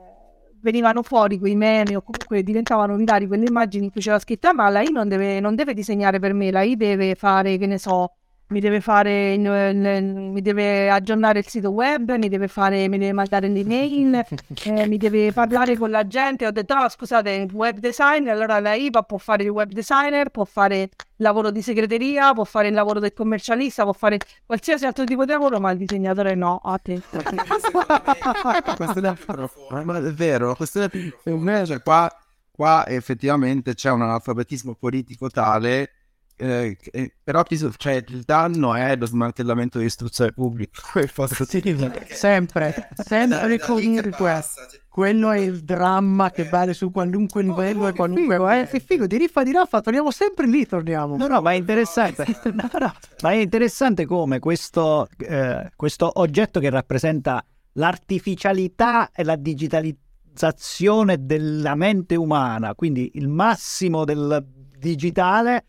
venivano fuori quei meme o comunque diventavano virali quelle immagini in cui c'era scritto ah, ma la I non deve, non deve disegnare per me, la I deve fare, che ne so, mi deve fare mi deve aggiornare il sito web, mi deve fare, mi deve mandare l'email, [laughs] eh, mi deve parlare con la gente. Ho detto, oh, scusate, web designer, allora la IVA può fare il web designer, può fare il lavoro di segreteria, può fare il lavoro del commercialista, può fare qualsiasi altro tipo di lavoro, ma il disegnatore no. A te. [laughs] questo è vero, questo è cioè, qua, qua effettivamente c'è un analfabetismo politico tale eh, però cioè, il danno è lo smantellamento dell'istruzione pubblica. [laughs] sempre, sempre comunque. Quello è il dramma che vale su qualunque livello e qualunque... Figo, eh? Che figo, di riffa di raffa, torniamo sempre lì, torniamo. No, no, ma è interessante. [laughs] no, no, ma è interessante come questo, eh, questo oggetto che rappresenta l'artificialità e la digitalizzazione della mente umana, quindi il massimo del digitale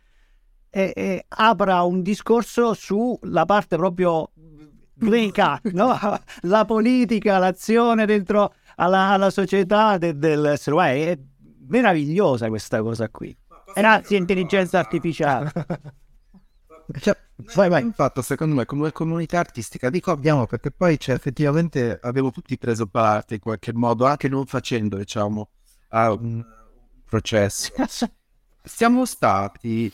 e, e apra un discorso sulla parte proprio greca, [laughs] no? la politica, l'azione dentro alla, alla società de, dell'essere umano. È meravigliosa questa cosa qui. Grazie intelligenza artificiale. [laughs] Cioè, vai, vai. Infatti, secondo me, come comunità artistica, dico abbiamo perché poi cioè, effettivamente abbiamo tutti preso parte in qualche modo, anche non facendo, diciamo, a un processo. [laughs] Siamo stati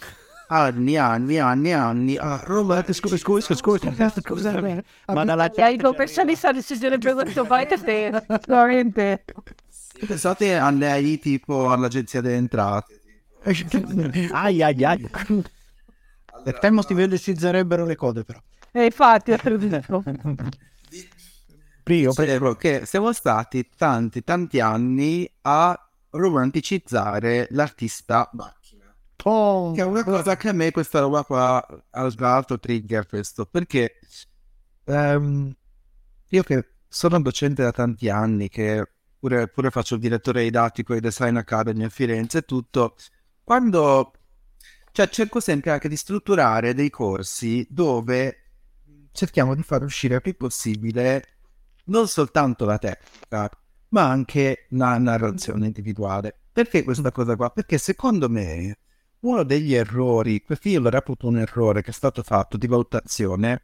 anni, anni, anni, anni a Roma. Scusa, scusa, scusa, scusa, ma dalla chat. Il commercialista deciderebbe questo fate te, [laughs] veramente. Pensate a lei tipo all'agenzia delle entrate. ai ai ai. Per tempo si velocizzerebbero le code però. E infatti, lo dico. Primo, prego, che siamo stati tanti, tanti anni a romanticizzare l'artista Oh, che è una cosa che a me questa roba qua ha sbagliato trigger questo, perché um, io che sono docente da tanti anni, che pure, pure faccio il direttore didattico di Design Academy a Firenze e tutto, quando cioè, cerco sempre anche di strutturare dei corsi dove cerchiamo di far uscire il più possibile non soltanto la tecnica, ma anche la narrazione individuale. Perché questa cosa qua? Perché secondo me uno degli errori, perché io lo un errore che è stato fatto di valutazione,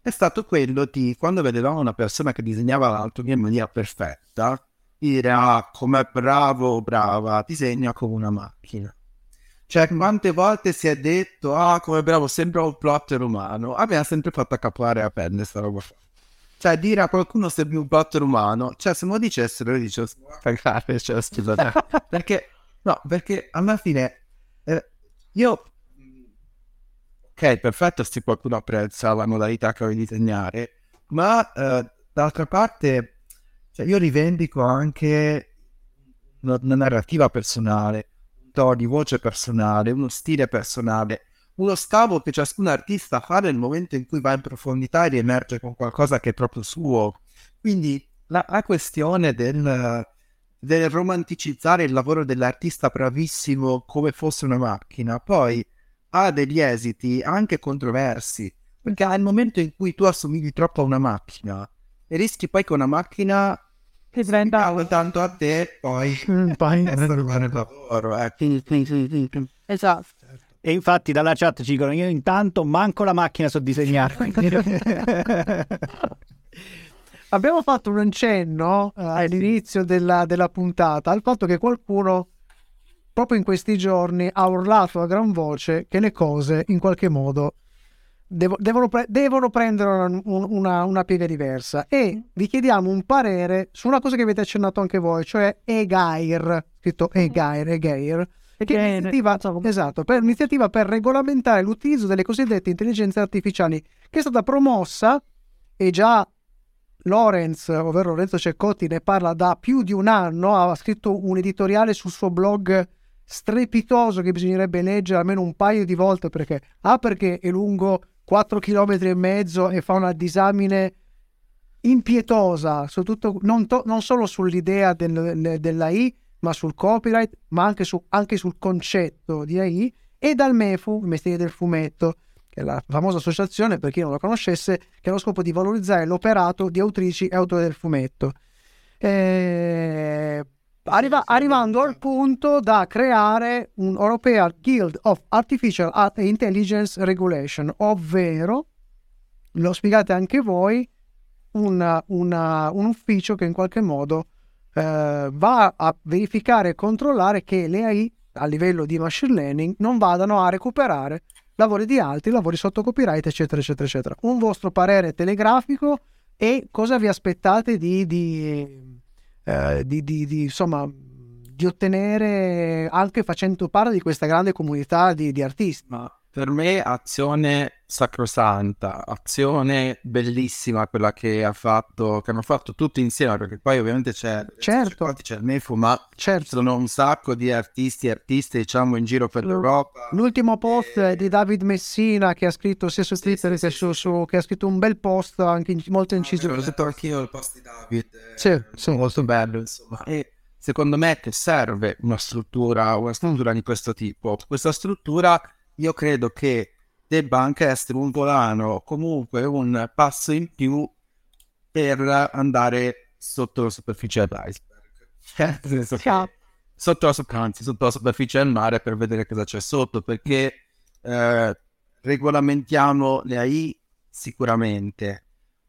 è stato quello di quando vedevamo una persona che disegnava l'anatomia in maniera perfetta, dire ah, com'è bravo o brava, disegna come una macchina. Cioè, quante volte si è detto, ah, come bravo, sembra un plotter umano. A sempre fatto accappare a pelle sta roba qua. Cioè, dire a qualcuno sembri un plotter umano, cioè, se me lo dicessero, io dicevo, cagare, cioè, perché, no, perché alla fine, eh, io, ok, perfetto se qualcuno apprezza la modalità che di disegnare, ma, eh, d'altra parte, cioè, io rivendico anche una, una narrativa personale, tono di voce personale, uno stile personale, uno scavo che ciascun artista fa nel momento in cui va in profondità e riemerge con qualcosa che è proprio suo. Quindi la, la questione del, del, romanticizzare il lavoro dell'artista bravissimo come fosse una macchina, poi ha degli esiti anche controversi, perché al momento in cui tu assomigli troppo a una macchina e rischi poi che una macchina che diventa tanto a te poi [laughs] Mm, poi- [laughs] fare il lavoro eh. esatto. E infatti dalla chat ci dicono io intanto manco la macchina so disegnare. [laughs] Abbiamo fatto un accenno eh, all'inizio della, della puntata al fatto che qualcuno proprio in questi giorni ha urlato a gran voce che le cose in qualche modo devo- devono, pre- devono prendere una, un- una- una piega diversa. E vi chiediamo un parere su una cosa che avete accennato anche voi, cioè EGAIR, scritto EGAIR, EGAIR, che è un'iniziativa, esatto, per, un'iniziativa per regolamentare l'utilizzo delle cosiddette intelligenze artificiali che è stata promossa e già Lorenz, ovvero Lorenzo Ceccotti, ne parla da più di un anno, ha scritto un editoriale sul suo blog strepitoso che bisognerebbe leggere almeno un paio di volte perché A perché è lungo 4 km e mezzo e fa una disamine impietosa, soprattutto non, to- non solo sull'idea del- dell'AI, ma sul copyright, ma anche, su- anche sul concetto di AI, e dal MEFU, il mestiere del fumetto, che è la famosa associazione, per chi non la conoscesse, che ha lo scopo di valorizzare l'operato di autrici e autori del fumetto. Eh, arriva- arrivando al punto da creare un European Guild of Artificial Art- Intelligence Regulation, ovvero, lo spiegate anche voi, una- una- un ufficio che in qualche modo eh, va a verificare e controllare che le AI a livello di machine learning non vadano a recuperare lavori di altri, lavori sotto copyright, eccetera, eccetera, eccetera. Un vostro parere telegrafico e cosa vi aspettate di, di, eh, di- di- insomma, ottenere anche facendo parte di questa grande comunità di artisti. Ma per me azione sacrosanta, azione bellissima quella che ha fatto, che hanno fatto tutti insieme, perché poi ovviamente c'è, Certo. c'è il MEFU, ma Certo. sono un sacco di artisti e artiste diciamo in giro per Lo- l'Europa. L'ultimo post è di David Messina che ha scritto sia su Twitter sì, che sì, su, sì. su- che ha scritto un bel post anche in- molto inciso. Ho letto anch'io il post di David, eh, Sì, sì. molto bello insomma. E secondo me che serve una struttura, una struttura di questo tipo. Questa struttura io credo che debba anche essere un volano, comunque un passo in più per andare sotto la superficie dell'iceberg. [laughs] Sotto la, anzi, sotto la superficie del mare per vedere cosa c'è sotto, perché eh, regolamentiamo le AI sicuramente.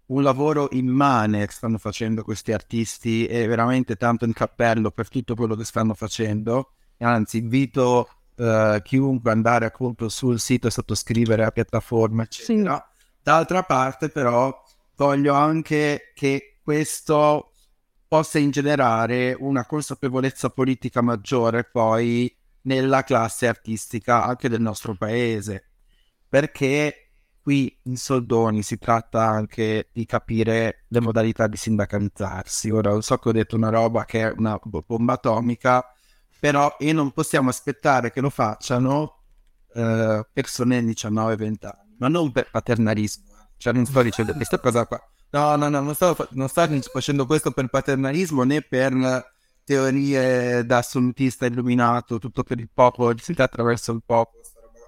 Un lavoro immane che stanno facendo questi artisti e veramente tanto in cappello per tutto quello che stanno facendo. Anzi, invito eh, chiunque andare appunto sul sito e sottoscrivere la piattaforma, eccetera. D'altra parte, però, voglio anche che questo possa ingenerare una consapevolezza politica maggiore poi nella classe artistica anche del nostro paese. Perché qui in soldoni si tratta anche di capire le modalità di sindacalizzarsi. Ora lo so che ho detto una roba che è una bo- bomba atomica però e non possiamo aspettare che lo facciano eh, persone di 19-20 anni ma non per paternalismo eh. cioè non sto dicendo questa cosa qua No, no, no, non sto, non sto facendo questo per paternalismo né per teorie da assolutista illuminato, tutto per il popolo, attraverso il popolo.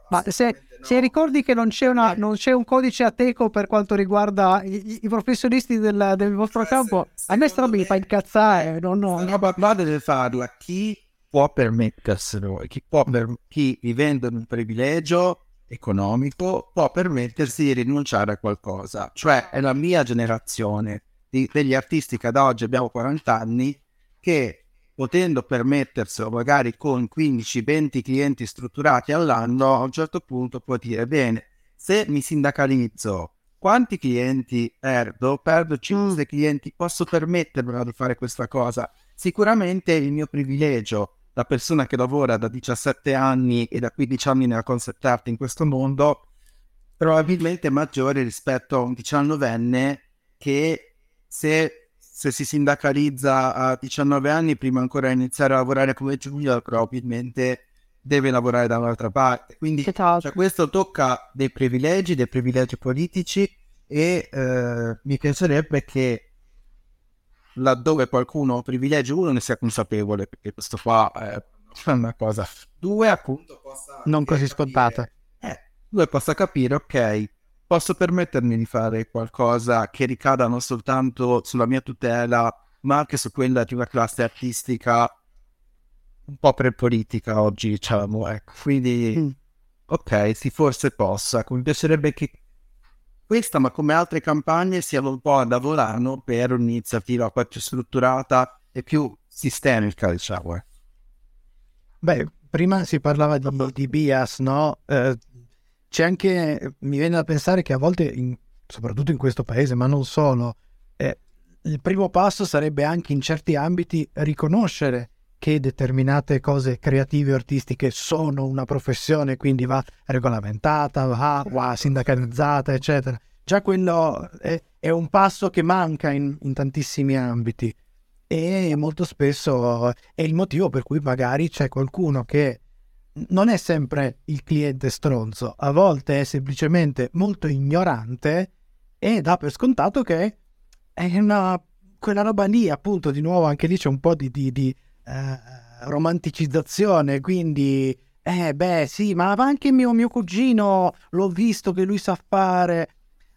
Ma se, no. se ricordi che non c'è, una- non c'è un codice ateco per quanto riguarda i, i professionisti del, del vostro campo, se- a me me- fa incazzare. Non, no. Questa roba qua deve farla chi può permetterselo e chi, può per, chi vivendo in un privilegio economico può permettersi di rinunciare a qualcosa. Cioè è la mia generazione di, degli artisti che ad oggi abbiamo 40 anni che potendo permetterselo magari con 15-20 clienti strutturati all'anno, a un certo punto può dire bene, se mi sindacalizzo, quanti clienti perdo? Perdo 5 mm. clienti, posso permettermi di fare questa cosa? Sicuramente il mio privilegio da persona che lavora da 17 anni e da 15 anni nella concept art in questo mondo, probabilmente maggiore rispetto a un 19enne che se, se, si sindacalizza a 19 anni, prima ancora di iniziare a lavorare come junior, probabilmente deve lavorare da un'altra parte. Quindi esatto. cioè, questo tocca dei privilegi, dei privilegi politici e eh, mi piacerebbe che laddove qualcuno privilegia uno ne sia consapevole, perché questo qua [laughs] è una cosa. Due, appunto, possa non così scontata. Eh, due, possa capire, ok, posso permettermi di fare qualcosa che ricada non soltanto sulla mia tutela, ma anche su quella di una classe artistica un po' pre-politica oggi, diciamo, ecco. Quindi, mm. ok, sì, forse possa. Mi piacerebbe che questa, ma come altre campagne, siamo un po' a lavorare per un'iniziativa poi più strutturata e più sistemica, diciamo. Eh. Beh, prima si parlava di, di bias, no? Eh, c'è anche, mi viene da pensare che a volte, in, soprattutto in questo paese, ma non solo, eh, il primo passo sarebbe anche in certi ambiti riconoscere che determinate cose creative o artistiche sono una professione, quindi va regolamentata, va, va sindacalizzata, eccetera. Già quello è, è un passo che manca in, in, tantissimi ambiti e molto spesso è il motivo per cui magari c'è qualcuno che non è sempre il cliente stronzo, a volte è semplicemente molto ignorante e dà per scontato che è una, quella roba lì, appunto, di nuovo anche lì c'è un po' di, di, di eh, romanticizzazione, quindi eh beh sì, ma anche mio, mio cugino l'ho visto che lui sa fare.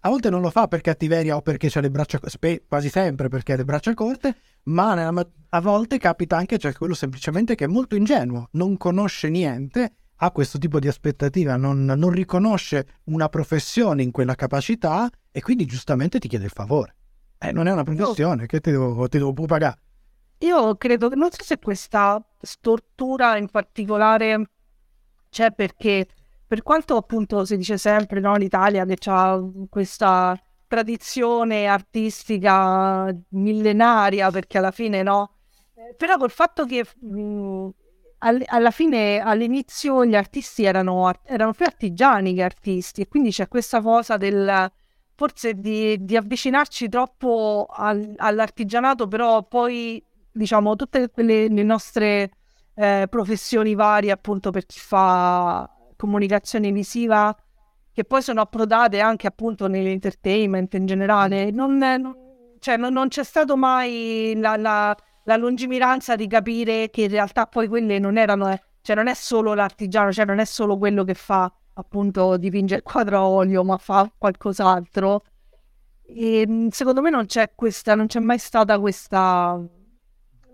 A volte non lo fa per cattiveria o perché ha le braccia corte, quasi sempre perché ha le braccia corte, ma nella, a volte capita anche c'è quello semplicemente che è molto ingenuo, non conosce niente, ha questo tipo di aspettativa, non, non riconosce una professione in quella capacità e quindi giustamente ti chiede il favore. Eh, non è una professione, che ti devo, ti devo pagare? Io credo, non so se questa stortura in particolare c'è perché, per quanto appunto si dice sempre, no, l'Italia che ha questa tradizione artistica millenaria, perché alla fine no, però col fatto che mh, alla fine all'inizio gli artisti erano, erano più artigiani che artisti e quindi c'è questa cosa del forse di, di avvicinarci troppo al, all'artigianato, però poi diciamo, tutte quelle, le nostre eh, professioni varie, appunto, per chi fa comunicazione visiva, che poi sono approdate anche, appunto, nell'entertainment in generale. Non, non, cioè, non, non c'è stato mai la, la, la, lungimiranza di capire che in realtà poi quelle non erano... Eh, cioè, non è solo l'artigiano, cioè, non è solo quello che fa, appunto, dipinge il quadro a olio, ma fa qualcos'altro. E secondo me non c'è questa, non c'è mai stata questa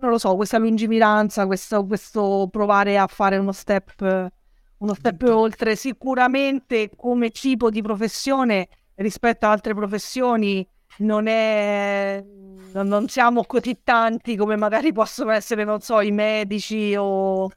non lo so, questa lungimiranza, questo, questo provare a fare uno step, uno step oltre, sicuramente come tipo di professione rispetto ad altre professioni non è non siamo così tanti come magari possono essere, non so, i medici o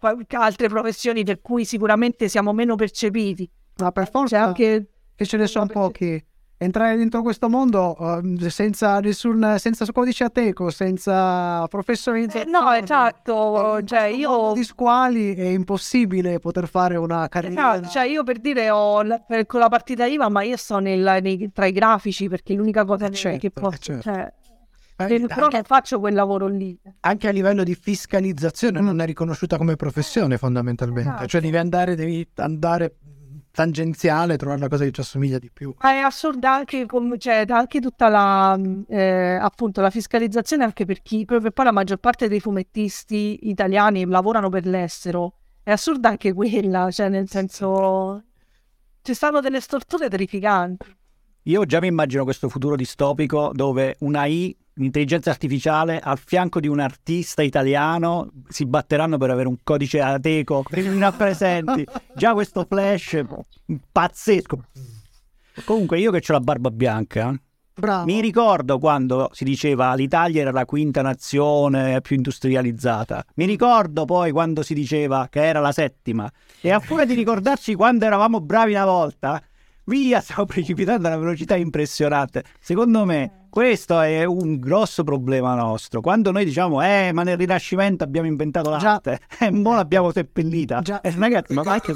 altre professioni per cui sicuramente siamo meno percepiti. Ma per forza anche che ce ne sono pochi entrare dentro questo mondo uh, senza nessun senza codice ateco, senza professionalità. Eh, no, esatto, cioè io di squali è impossibile poter fare una carriera. Esatto, cioè io per dire ho la, per, con la partita IVA, ma io sto nel, nei, tra i grafici perché è l'unica cosa certo, che posso certo. cioè, eh, però non faccio quel lavoro lì. Anche a livello di fiscalizzazione non è riconosciuta come professione fondamentalmente. Esatto. Cioè devi andare, devi andare tangenziale trovare la cosa che ci assomiglia di più. Ma è assurda anche, cioè, anche tutta la, eh, appunto, la fiscalizzazione anche per chi, proprio poi la maggior parte dei fumettisti italiani lavorano per l'estero. È assurda anche quella, cioè nel senso ci stanno delle storture terrificanti. Io già mi immagino questo futuro distopico dove una I l'intelligenza artificiale al fianco di un artista italiano si batteranno per avere un codice ateco [laughs] rappresenti. Già questo flash pazzesco. Comunque io che ho la barba bianca, Bravo. mi ricordo quando si diceva l'Italia era la quinta nazione più industrializzata. Mi ricordo poi quando si diceva che era la settima. E a furia di ricordarci quando eravamo bravi una volta, via, stiamo precipitando a una velocità impressionante. Secondo me questo è un grosso problema nostro. Quando noi diciamo, eh, ma nel Rinascimento abbiamo inventato l'arte, [laughs] e mo l'abbiamo seppellita. Già. Eh, ragazzi, ma vai che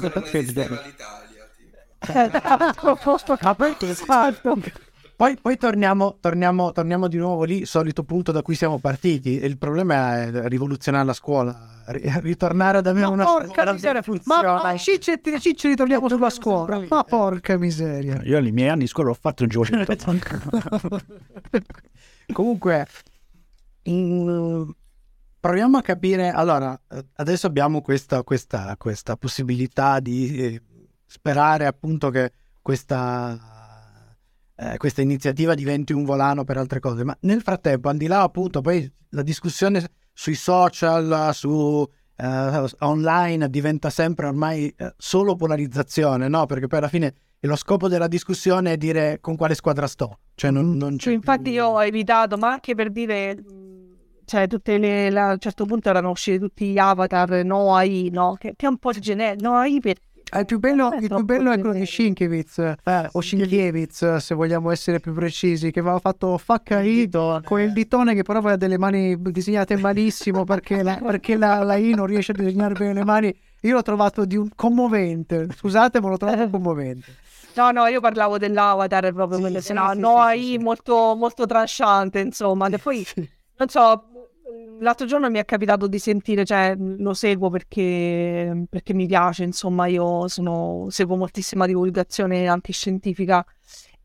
Poi, poi torniamo, torniamo, torniamo di nuovo lì, solito punto da cui siamo partiti. Il problema è rivoluzionare la scuola, ri- [laughs] ritornare ad avere Ma una porca scuola miseria, che ma, funziona. ma cicci e cicci ritorniamo sulla scuola. Ma porca miseria. Io nei miei anni di scuola ho fatto un gioco. [laughs] Comunque, in- proviamo a capire. Allora, eh, adesso abbiamo questa, questa, questa possibilità di eh, sperare appunto che questa, eh, questa iniziativa diventi un volano per altre cose. Ma nel frattempo, al di là appunto, poi la discussione sui social, su eh, online diventa sempre ormai eh, solo polarizzazione, no? Perché poi alla fine lo scopo della discussione è dire con quale squadra sto. Cioè non, non c'è Cioè, infatti più- io ho evitato, ma anche per dire, cioè tutte le, la- a un certo punto erano usciti tutti gli avatar no AI, no? Che, che è un po' generico, no AI per... Eh, Il più bello, È il più bello è quello di generico. Sienkiewicz o Sienkiewicz se vogliamo essere più precisi che aveva fatto fuck AI con il ditone che però aveva delle mani disegnate malissimo perché la, [laughs] perché la, la I non riesce a disegnare bene le mani. Io l'ho trovato di un commovente scusate ma l'ho trovato [laughs] commovente. No, no, io parlavo dell'avatar proprio, Sì, quelle, sì, no, sì, no sì, molto, molto tranchante, insomma. E poi, [laughs] non so, l'altro giorno mi è capitato di sentire, cioè, lo seguo perché, perché mi piace, insomma, io sono, seguo moltissima divulgazione antiscientifica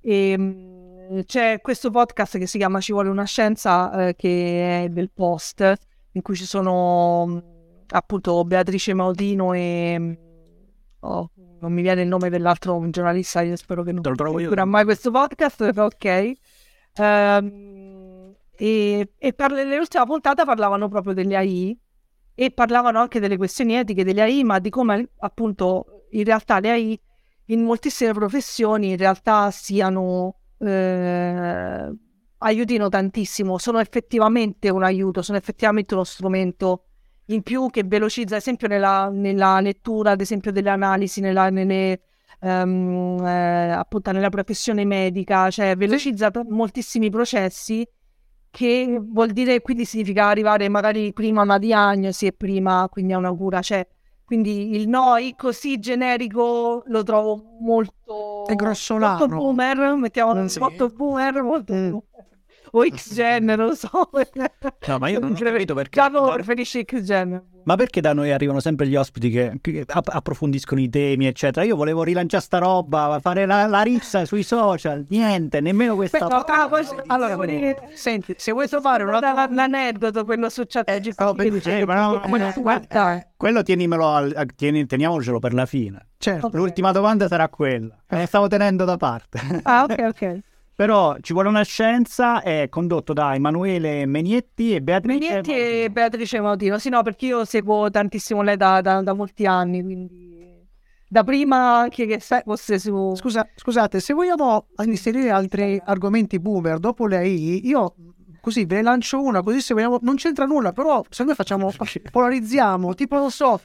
e mh, c'è questo podcast che si chiama Ci vuole una scienza, eh, che è del Post, in cui ci sono mh, appunto Beatrice Maudino e... mh, oh, non mi viene il nome dell'altro giornalista, io spero che non trovo mai questo podcast, [laughs] ok. Ehm, e e per l'ultima puntata parlavano proprio delle AI e parlavano anche delle questioni etiche delle AI, ma di come appunto in realtà le AI in moltissime professioni in realtà siano eh, aiutino tantissimo, sono effettivamente un aiuto, sono effettivamente uno strumento in più che velocizza, ad esempio nella, nella lettura, ad esempio delle analisi, nella, nelle, ehm, eh, appunto nella professione medica, cioè velocizza moltissimi processi che vuol dire quindi significa arrivare magari prima a una diagnosi e prima quindi a una cura, cioè quindi il noi così generico lo trovo molto È grossolano. molto boomer, mettiamo Sì. molto boomer, molto Mm. boomer. O X-Gen, non lo so. No, ma io non ho capito perché. Già no, preferisci X-Gen. Ma perché da noi arrivano sempre gli ospiti che, che app- approfondiscono i temi, eccetera? Io volevo rilanciare sta roba, fare la, la rissa sui social, niente, nemmeno questa. Beh, no, ah, poi- allora dire- senti se vuoi trovare un altro l'aneddoto, quello su chat oh, beh, sì, ma no, Come eh, guarda. Quello tienimelo al- a- tieni- teniamocelo per la fine. certo Ok. L'ultima domanda sarà quella. Me ne stavo tenendo da parte. Ah, ok, ok. Però ci vuole una scienza, è condotto da Emanuele Menietti e Beatrice. Megnetti e Beatrice Mautino. Sì, no, perché io seguo tantissimo lei da, da- da molti anni, quindi da prima anche che se- fosse su... Scusa, scusate, se vogliamo inserire altri argomenti boomer dopo le AI, io così ve ne lancio una, così se vogliamo, non c'entra nulla, però se noi facciamo, [laughs] polarizziamo, tipo non so,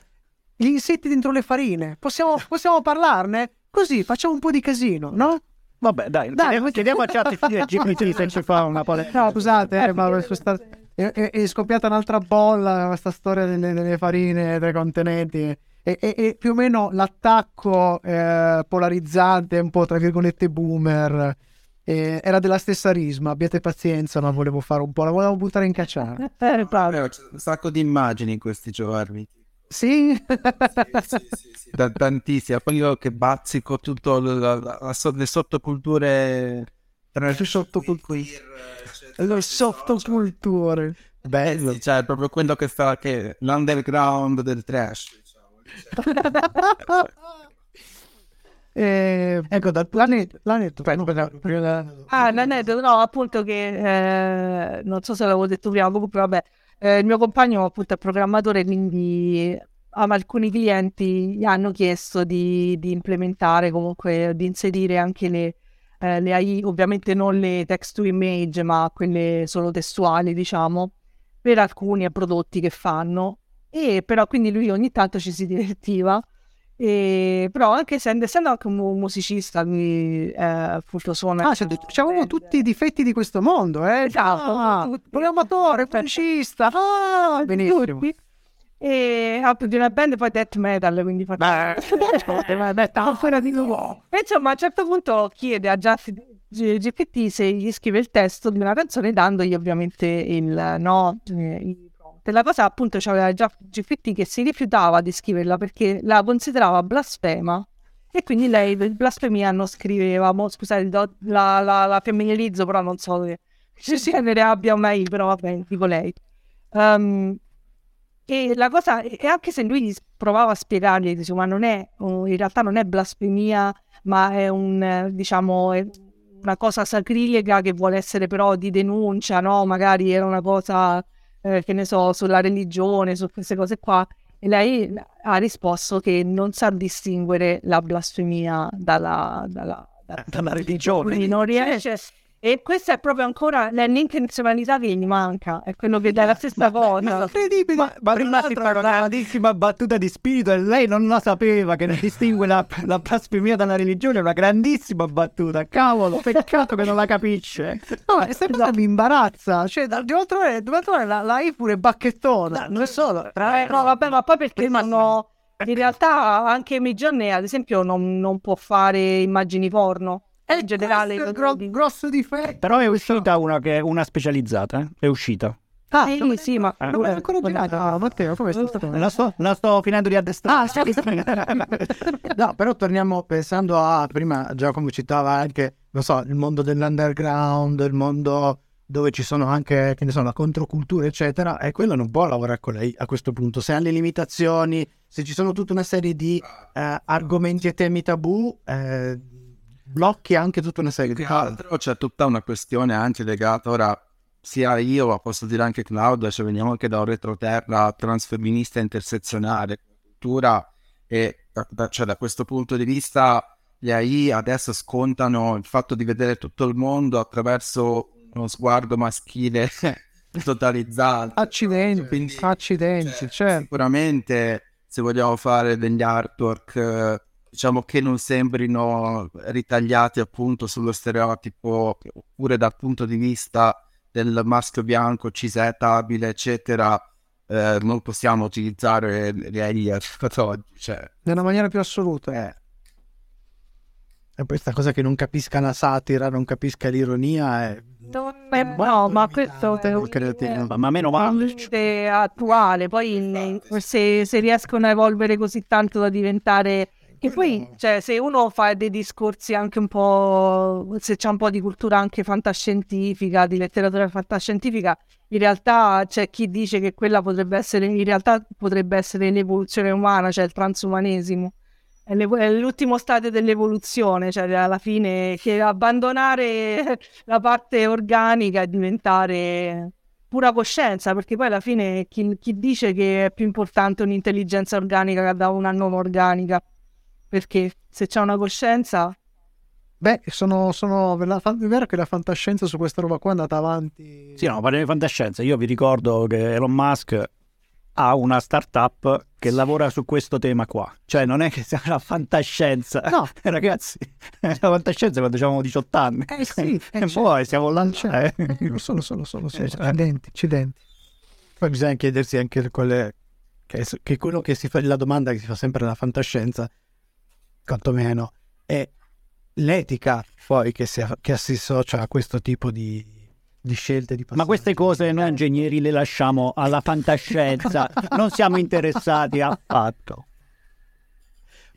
gli insetti dentro le farine, possiamo, possiamo parlarne? Così facciamo un po' di casino, no? Vabbè, dai, Dai, chiediamo, a ChatGPT GPT se ci fa una pole. No, scusate, eh, ma questa- è, è- è scoppiata un'altra bolla questa storia delle, delle farine, dei contenenti. E, e- e più o meno l'attacco eh, polarizzante, un po' tra virgolette boomer, eh, era della stessa risma. Abbiate pazienza, ma volevo fare un po', la volevo buttare in cacciare. Eh, un sacco di immagini in questi giorni. Sì? Sì, sì, sì, sì. Ta- tantissime. Poi io che bazzico tutto la- la- la le sottoculture tra Le sottoculture. Le sottoculture. Sì, cioè proprio quello che sta che l'underground del trash, diciamo. [laughs] Eh, Ecco, dal. Aspetta, aspetta, prima da- Ah, l'aneddoto, no, appunto che eh, non so se l'avevo detto prima, comunque vabbè, eh, il mio compagno appunto è programmatore, quindi a alcuni clienti gli hanno chiesto di, di implementare comunque, di inserire anche le, eh, le AI, ovviamente non le text to image, ma quelle solo testuali, diciamo, per alcuni prodotti che fanno. E però quindi lui ogni tanto ci si divertiva. E, però anche se essendo anche un mu- musicista, lui eh, appunto suona. Ah, cioè, diciamo tutti i difetti di questo mondo, eh? Esatto, Ah, programmatore, musicista. Ah, benissimo. tutti. E appunto di una band poi death metal, quindi fa... metafora [laughs] di nuovo. E insomma a un certo punto chiede a Just GPT se gli scrive il testo di una canzone dandogli ovviamente il no, eh, il la cosa appunto c'aveva già GPT che si rifiutava di scriverla perché la considerava blasfema e quindi lei il blasfemia non scriveva, mo, scusate do- la, la, la femminilizzo però non so che [laughs] che genere abbia mai, però vabbè dico lei. Ehm, e la cosa, e anche se lui provava a spiegargli, dice, ma non è, in realtà non è blasfemia, ma è un, diciamo, è una cosa sacrilega che vuole essere però di denuncia, no? Magari era una cosa, eh, che ne so, sulla religione, su queste cose qua. E lei ha risposto che non sa distinguere la blasfemia dalla, dalla, da- [laughs] Dalla religione. quindi non riesce. E questa è proprio ancora la- l'intenzionalità che gli manca, è quello che dà la stessa cosa. Incredibile, ma, ma prima si fa una grandissima battuta di spirito e lei non la sapeva che non distingue la, la blasfemia dalla religione, è una grandissima battuta, cavolo, peccato che non la capisce. No, ma questa cosa mi imbarazza. Cioè, da- di oltre ore, dove trovare la, la I pure bacchettona. non è solo. Eh, no, vabbè, ma poi perché sono... In realtà anche Midjourney, ad esempio, non, non può fare immagini porno. In generale, è il gro- grosso difetto. Però è uscita una che è una specializzata, eh? è uscita. Ah, Eh, non- sì, ma... non è ancora girato. Ah, Matteo, come? La sto, la sto finendo di addestrare. [laughs] No, però torniamo pensando a prima Giacomo citava anche, non so, il mondo dell'underground, il mondo dove ci sono anche, che ne so, la controcultura, eccetera, e quello non può lavorare con lei a questo punto. Se ha le limitazioni, se ci sono tutta una serie di eh, argomenti e temi tabù, eh, blocchi anche tutta una serie di cose. c'è tutta una questione anche legata ora sia io, ma posso dire anche Claudia, cioè veniamo anche da un retroterra transfemminista intersezionale, cultura e cioè, da questo punto di vista gli AI adesso scontano il fatto di vedere tutto il mondo attraverso uno sguardo maschile [laughs] totalizzato. Accidenti, Quindi, accidenti, cioè, cioè. Sicuramente se vogliamo fare degli artwork eh, diciamo che non sembrino ritagliati appunto sullo stereotipo oppure dal punto di vista del maschio bianco cisetabile eccetera eh, non possiamo utilizzare le AI [laughs] ad oggi cioè, Nella maniera più assoluta. Eh. E questa cosa che non capisca la satira, non capisca l'ironia è è- no, ma questo è un- creativo. Ma meno male. limite attuale, poi in- se, se riescono a evolvere così tanto da diventare... Che poi, cioè, se uno fa dei discorsi anche un po', se c'è un po' di cultura anche fantascientifica, di letteratura fantascientifica, in realtà c'è chi dice che quella potrebbe essere, in realtà potrebbe essere l'evoluzione umana, cioè il transumanesimo. È, è l'ultimo stadio dell'evoluzione, cioè alla fine che abbandonare [laughs] la parte organica e diventare pura coscienza, perché poi alla fine chi, chi dice che è più importante un'intelligenza organica da una non organica? Perché se c'è una coscienza, Beh, sono, sono è vero che la fantascienza su questa roba qua è andata avanti. Sì, no, parliamo di fantascienza. Io vi ricordo che Elon Musk ha una startup che lavora su questo tema qua. Cioè, non è che sia la fantascienza. No. [laughs] Ragazzi, la fantascienza quando avevamo 18 anni. Eh sì, eh, [laughs] e certo. poi siamo là. Cioè, eh. eh, lo so, lo so, lo so, lo so. Eh. Accidenti, accidenti. Poi bisogna chiedersi anche quelle, che, che quello che si fa, la domanda che si fa sempre nella fantascienza, quantomeno, è l'etica poi che si, che si associa a questo tipo di, di scelte di Ma queste cose noi ingegneri le lasciamo alla fantascienza, [laughs] non siamo interessati affatto.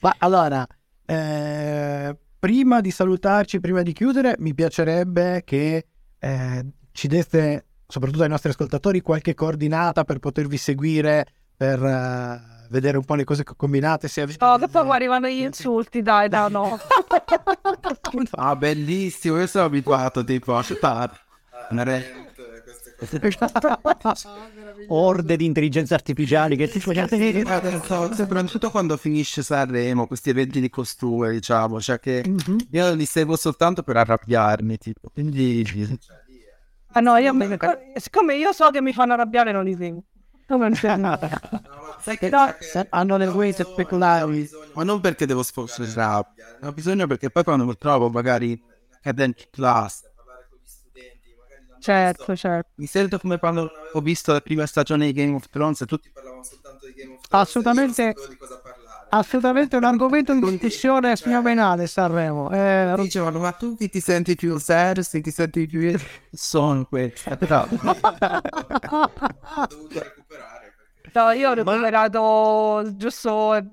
Ma allora, eh, prima di salutarci, prima di chiudere, mi piacerebbe che eh, ci deste, soprattutto ai nostri ascoltatori, qualche coordinata per potervi seguire, per, eh, vedere un po' le cose che combinate. Se avete... No, che poi arrivano gli insulti, dai, no, no. [laughs] Ah, bellissimo, io sono abituato tipo a queste cose. [laughs] Orde di intelligenza artificiali che ti soprattutto quando finisce Sanremo, questi eventi di costume, diciamo, cioè che Mhm. io li seguo soltanto per arrabbiarmi, tipo. Quindi Ah no, io mi- siccome io so che mi fanno arrabbiare non li seguo. Come non c'è [laughs] sai che, No. Hanno le ways speculari. ma non perché devo sforzare rabbia, ho bisogno perché poi quando mi trovo magari in academic class a parlare con gli studenti, magari non ho Certo, certo. mi sento come quando non avevo visto la prima stagione di Game of Thrones e tutti parlavano soltanto di Game of Thrones. Assolutamente. Assolutamente un argomento [laughs] di discussione fenomenale Sanremo. Eh, Dicevano, ma tu chi ti senti più serio, se ti senti più... Sono questo. Però... [laughs] ho dovuto recuperare. No, io ho recuperato giusto eh,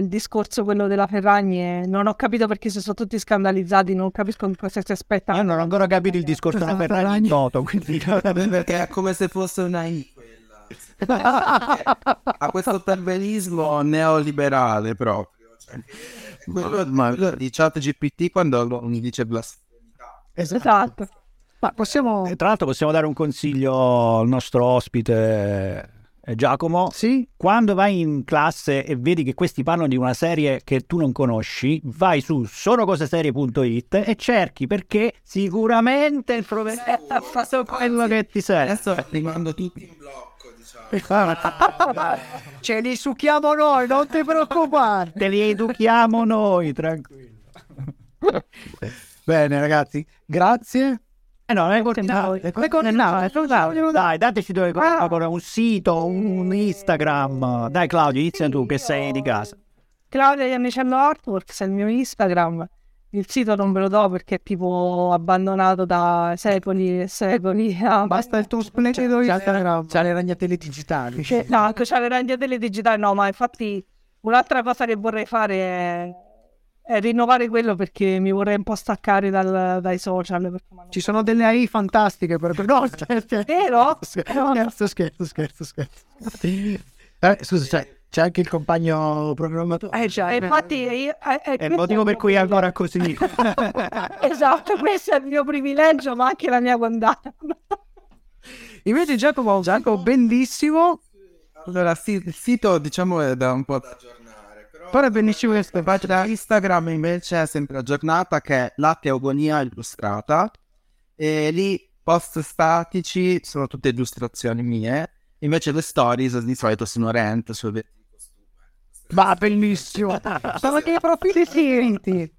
il discorso quello della Ferragni e non ho capito perché si sono tutti scandalizzati, non capisco cosa si aspetta. Io non ho ancora capito il discorso della Ferragni Toto, quindi Perché [laughs] è come se fosse una I [laughs] quella. Ha questo perbenismo neoliberale proprio. Cioè, quello, quello di chat GPT quando mi dice blasfemità. Esatto. ma possiamo... Tra l'altro possiamo dare un consiglio al nostro ospite Giacomo. Sì? Quando vai in classe e vedi che questi parlano di una serie che tu non conosci, vai su sonocoseserie.it e cerchi perché sicuramente il professore ha fatto quello che ti serve. Adesso li mando tutti in blocco, diciamo. Ce li succhiamo noi, non ti preoccupare. Te li educhiamo noi, tranquillo. [laughs] Bene, ragazzi, grazie. Eh no, voi. con Dai, dateci dove ancora un sito, un Instagram. Dai Claudio, inizia tu che sei di casa. Claudia Iannicello Artworks è il mio Instagram. Il sito non ve lo do perché è tipo abbandonato da secoli e secoli. Ah, Basta il tuo splendido Instagram. C'ha le ragnatele digitali. Che- No, anche c'ha le ragnatele digitali, no, ma infatti un'altra cosa che vorrei fare è, è rinnovare quello perché mi vorrei un po' staccare dal- dai social. hanno- Ci sono delle AI fantastiche per... No, [laughs] scherzo, Vero? [laughs] Scherzo, scherzo, scherzo, scherzo. Eh, scusa, c'è, c'è anche il compagno programmatore. Eh già, E infatti io- è, È il motivo per cui è ancora così. [laughs] Esatto, questo è il mio privilegio, ma anche la mia condanna. Invece Giacomo, Giacomo bellissimo, Allora, sì, il sito diciamo è da un po' da aggiornare, però questo. la pagina Instagram invece è sempre aggiornata che è la teogonia illustrata e lì post statici sono tutte illustrazioni mie, invece le stories di solito sono rent su. Ma bellissimo. [laughs] Sono dei profili finti.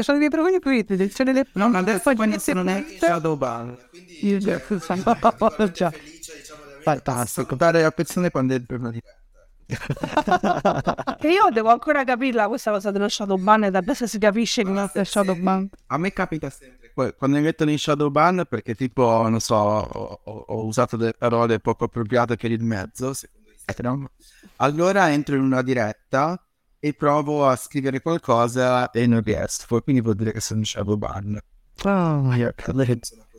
Sono dei profili finti. C'è delle... No, ma adesso poi non non è Shadowban, quindi Io già- già. felice diciamo di aver Fantastico. ascoltare la persone quando è il giorno di [laughs] Che io devo ancora capirla questa cosa dello shadow ban e da adesso si capisce che non è shadow ban. A me capita sempre quando mi mettono in Shadowban perché tipo, non so, ho, ho- ho usato delle parole poco appropriate per il mezzo, secondo Instagram. Allora entro in una diretta e provo a scrivere qualcosa e non riesco, quindi vuol dire che sono in Shadowban. Sono così.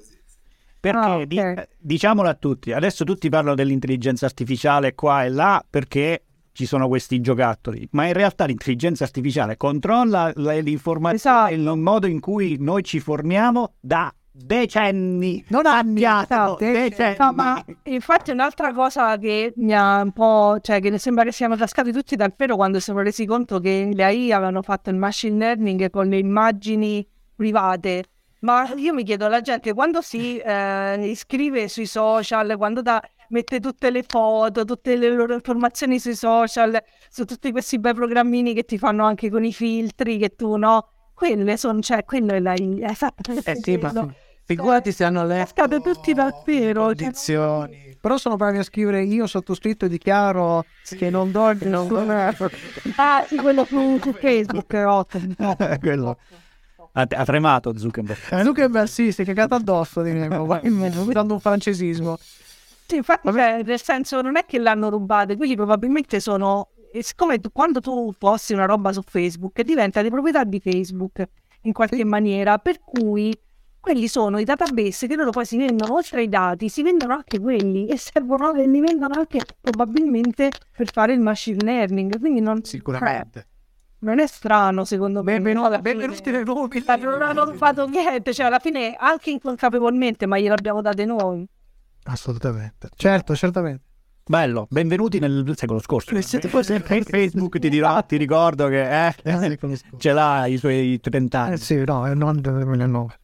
Perché Ah, ok. di- diciamolo a tutti, adesso tutti parlano dell'intelligenza artificiale qua e là perché ci sono questi giocattoli, ma in realtà l'intelligenza artificiale controlla l'informazione Esatto. il modo in cui noi ci formiamo da decenni. Non anni, Sappiatelo, decenni. decenni. No, ma infatti un'altra cosa che mi ha un po', cioè che sembra che siano cascati tutti dal pero quando si sono resi conto che le AI avevano fatto il machine learning con le immagini private. Ma io mi chiedo, la gente quando si eh, iscrive sui social, quando da- mette tutte le foto, tutte le loro informazioni sui social, su tutti questi bei programmini che ti fanno anche con i filtri, che tu no, quelle sono, cioè, quello è la esatto. Eh sì, ma figurati se hanno letto Cascate tutti dal pero. cioè, condizioni. Però sono bravi a scrivere io sottoscritto e dichiaro che non do il Ah, sì, quello su, su Facebook, è ottimo. [laughs] Quello. Ha, ha tremato Zuckerberg. Eh, Zuckerberg sì, si è cagato addosso di me, dando un francesismo. Sì, infatti, cioè, nel senso, non è che l'hanno rubate, quindi probabilmente sono. E siccome tu- quando tu posti una roba su Facebook diventa di proprietà di Facebook in qualche maniera, per cui quelli sono i database che loro poi si vendono oltre ai dati, si vendono anche quelli e servono e li vendono anche probabilmente per fare il machine learning. Quindi non, Sicuramente. Non è strano secondo me. Benvenuti, benvenuti nel nuovo Ma non hanno fatto niente, cioè alla fine anche inconsapevolmente, ma gliel'abbiamo date noi. Assolutamente. Certo, certamente. Bello, benvenuti nel secolo scorso. Poi sempre Facebook ti dirà, ti ricordo che eh, ce l'ha i suoi 30 anni. Eh sì, no, è non del 2009.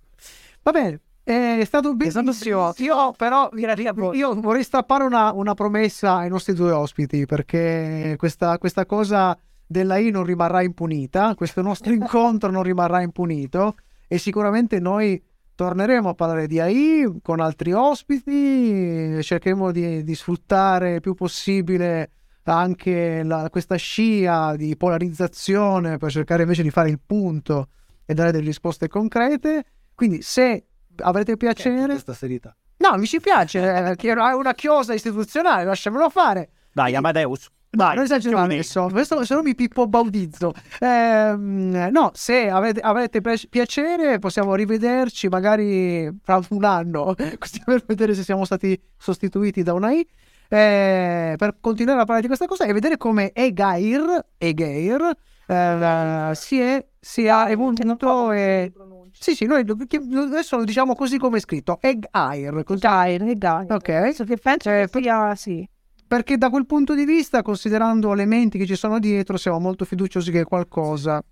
Va bene, è stato bellissimo. Io però io vorrei strappare una, una promessa ai nostri due ospiti perché questa, questa cosa della I non rimarrà impunita, questo nostro [laughs] incontro non rimarrà impunito e sicuramente noi torneremo a parlare di AI con altri ospiti, cercheremo di, di sfruttare il più possibile anche la- questa scia di polarizzazione per cercare invece di fare il punto e dare delle risposte concrete. Quindi se avrete piacere... Questa serietà. No, mi ci piace, eh, è una chiosa istituzionale, lasciamelo fare. Dai, Amadeus. Dai, non esagerare chiudi. adesso, questo- se no mi pippo baudizzo. Ehm, no, se avete, avrete pi- piacere possiamo rivederci magari fra un anno, [laughs] così per vedere se siamo stati sostituiti da una I, eh, per continuare a parlare di questa cosa e vedere come Egair, Egair eh, si, è, si ha evoluto e... Sì, sì, noi adesso lo diciamo così come è scritto, Egair, così. Dai, dai. Ok. Penso che penso Eh, che sia sì. Perché da quel punto di vista, considerando le menti che ci sono dietro, siamo molto fiduciosi che qualcosa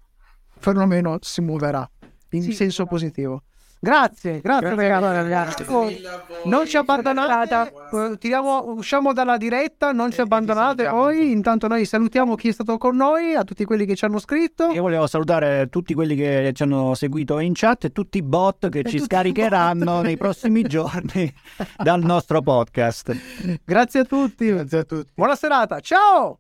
perlomeno si muoverà in Sì, senso esatto. positivo. Grazie, grazie, ragazzi. Oh, Non ci abbandonate, eh, tiriamo- usciamo dalla diretta, non ci abbandonate poi. Intanto noi salutiamo chi è stato con noi, a tutti quelli che ci hanno scritto. Io volevo salutare tutti quelli che ci hanno seguito in chat e tutti i bot che tutti ci scaricheranno nei prossimi [laughs] giorni dal nostro podcast. Grazie a tutti. Grazie a tutti. Buona serata, ciao!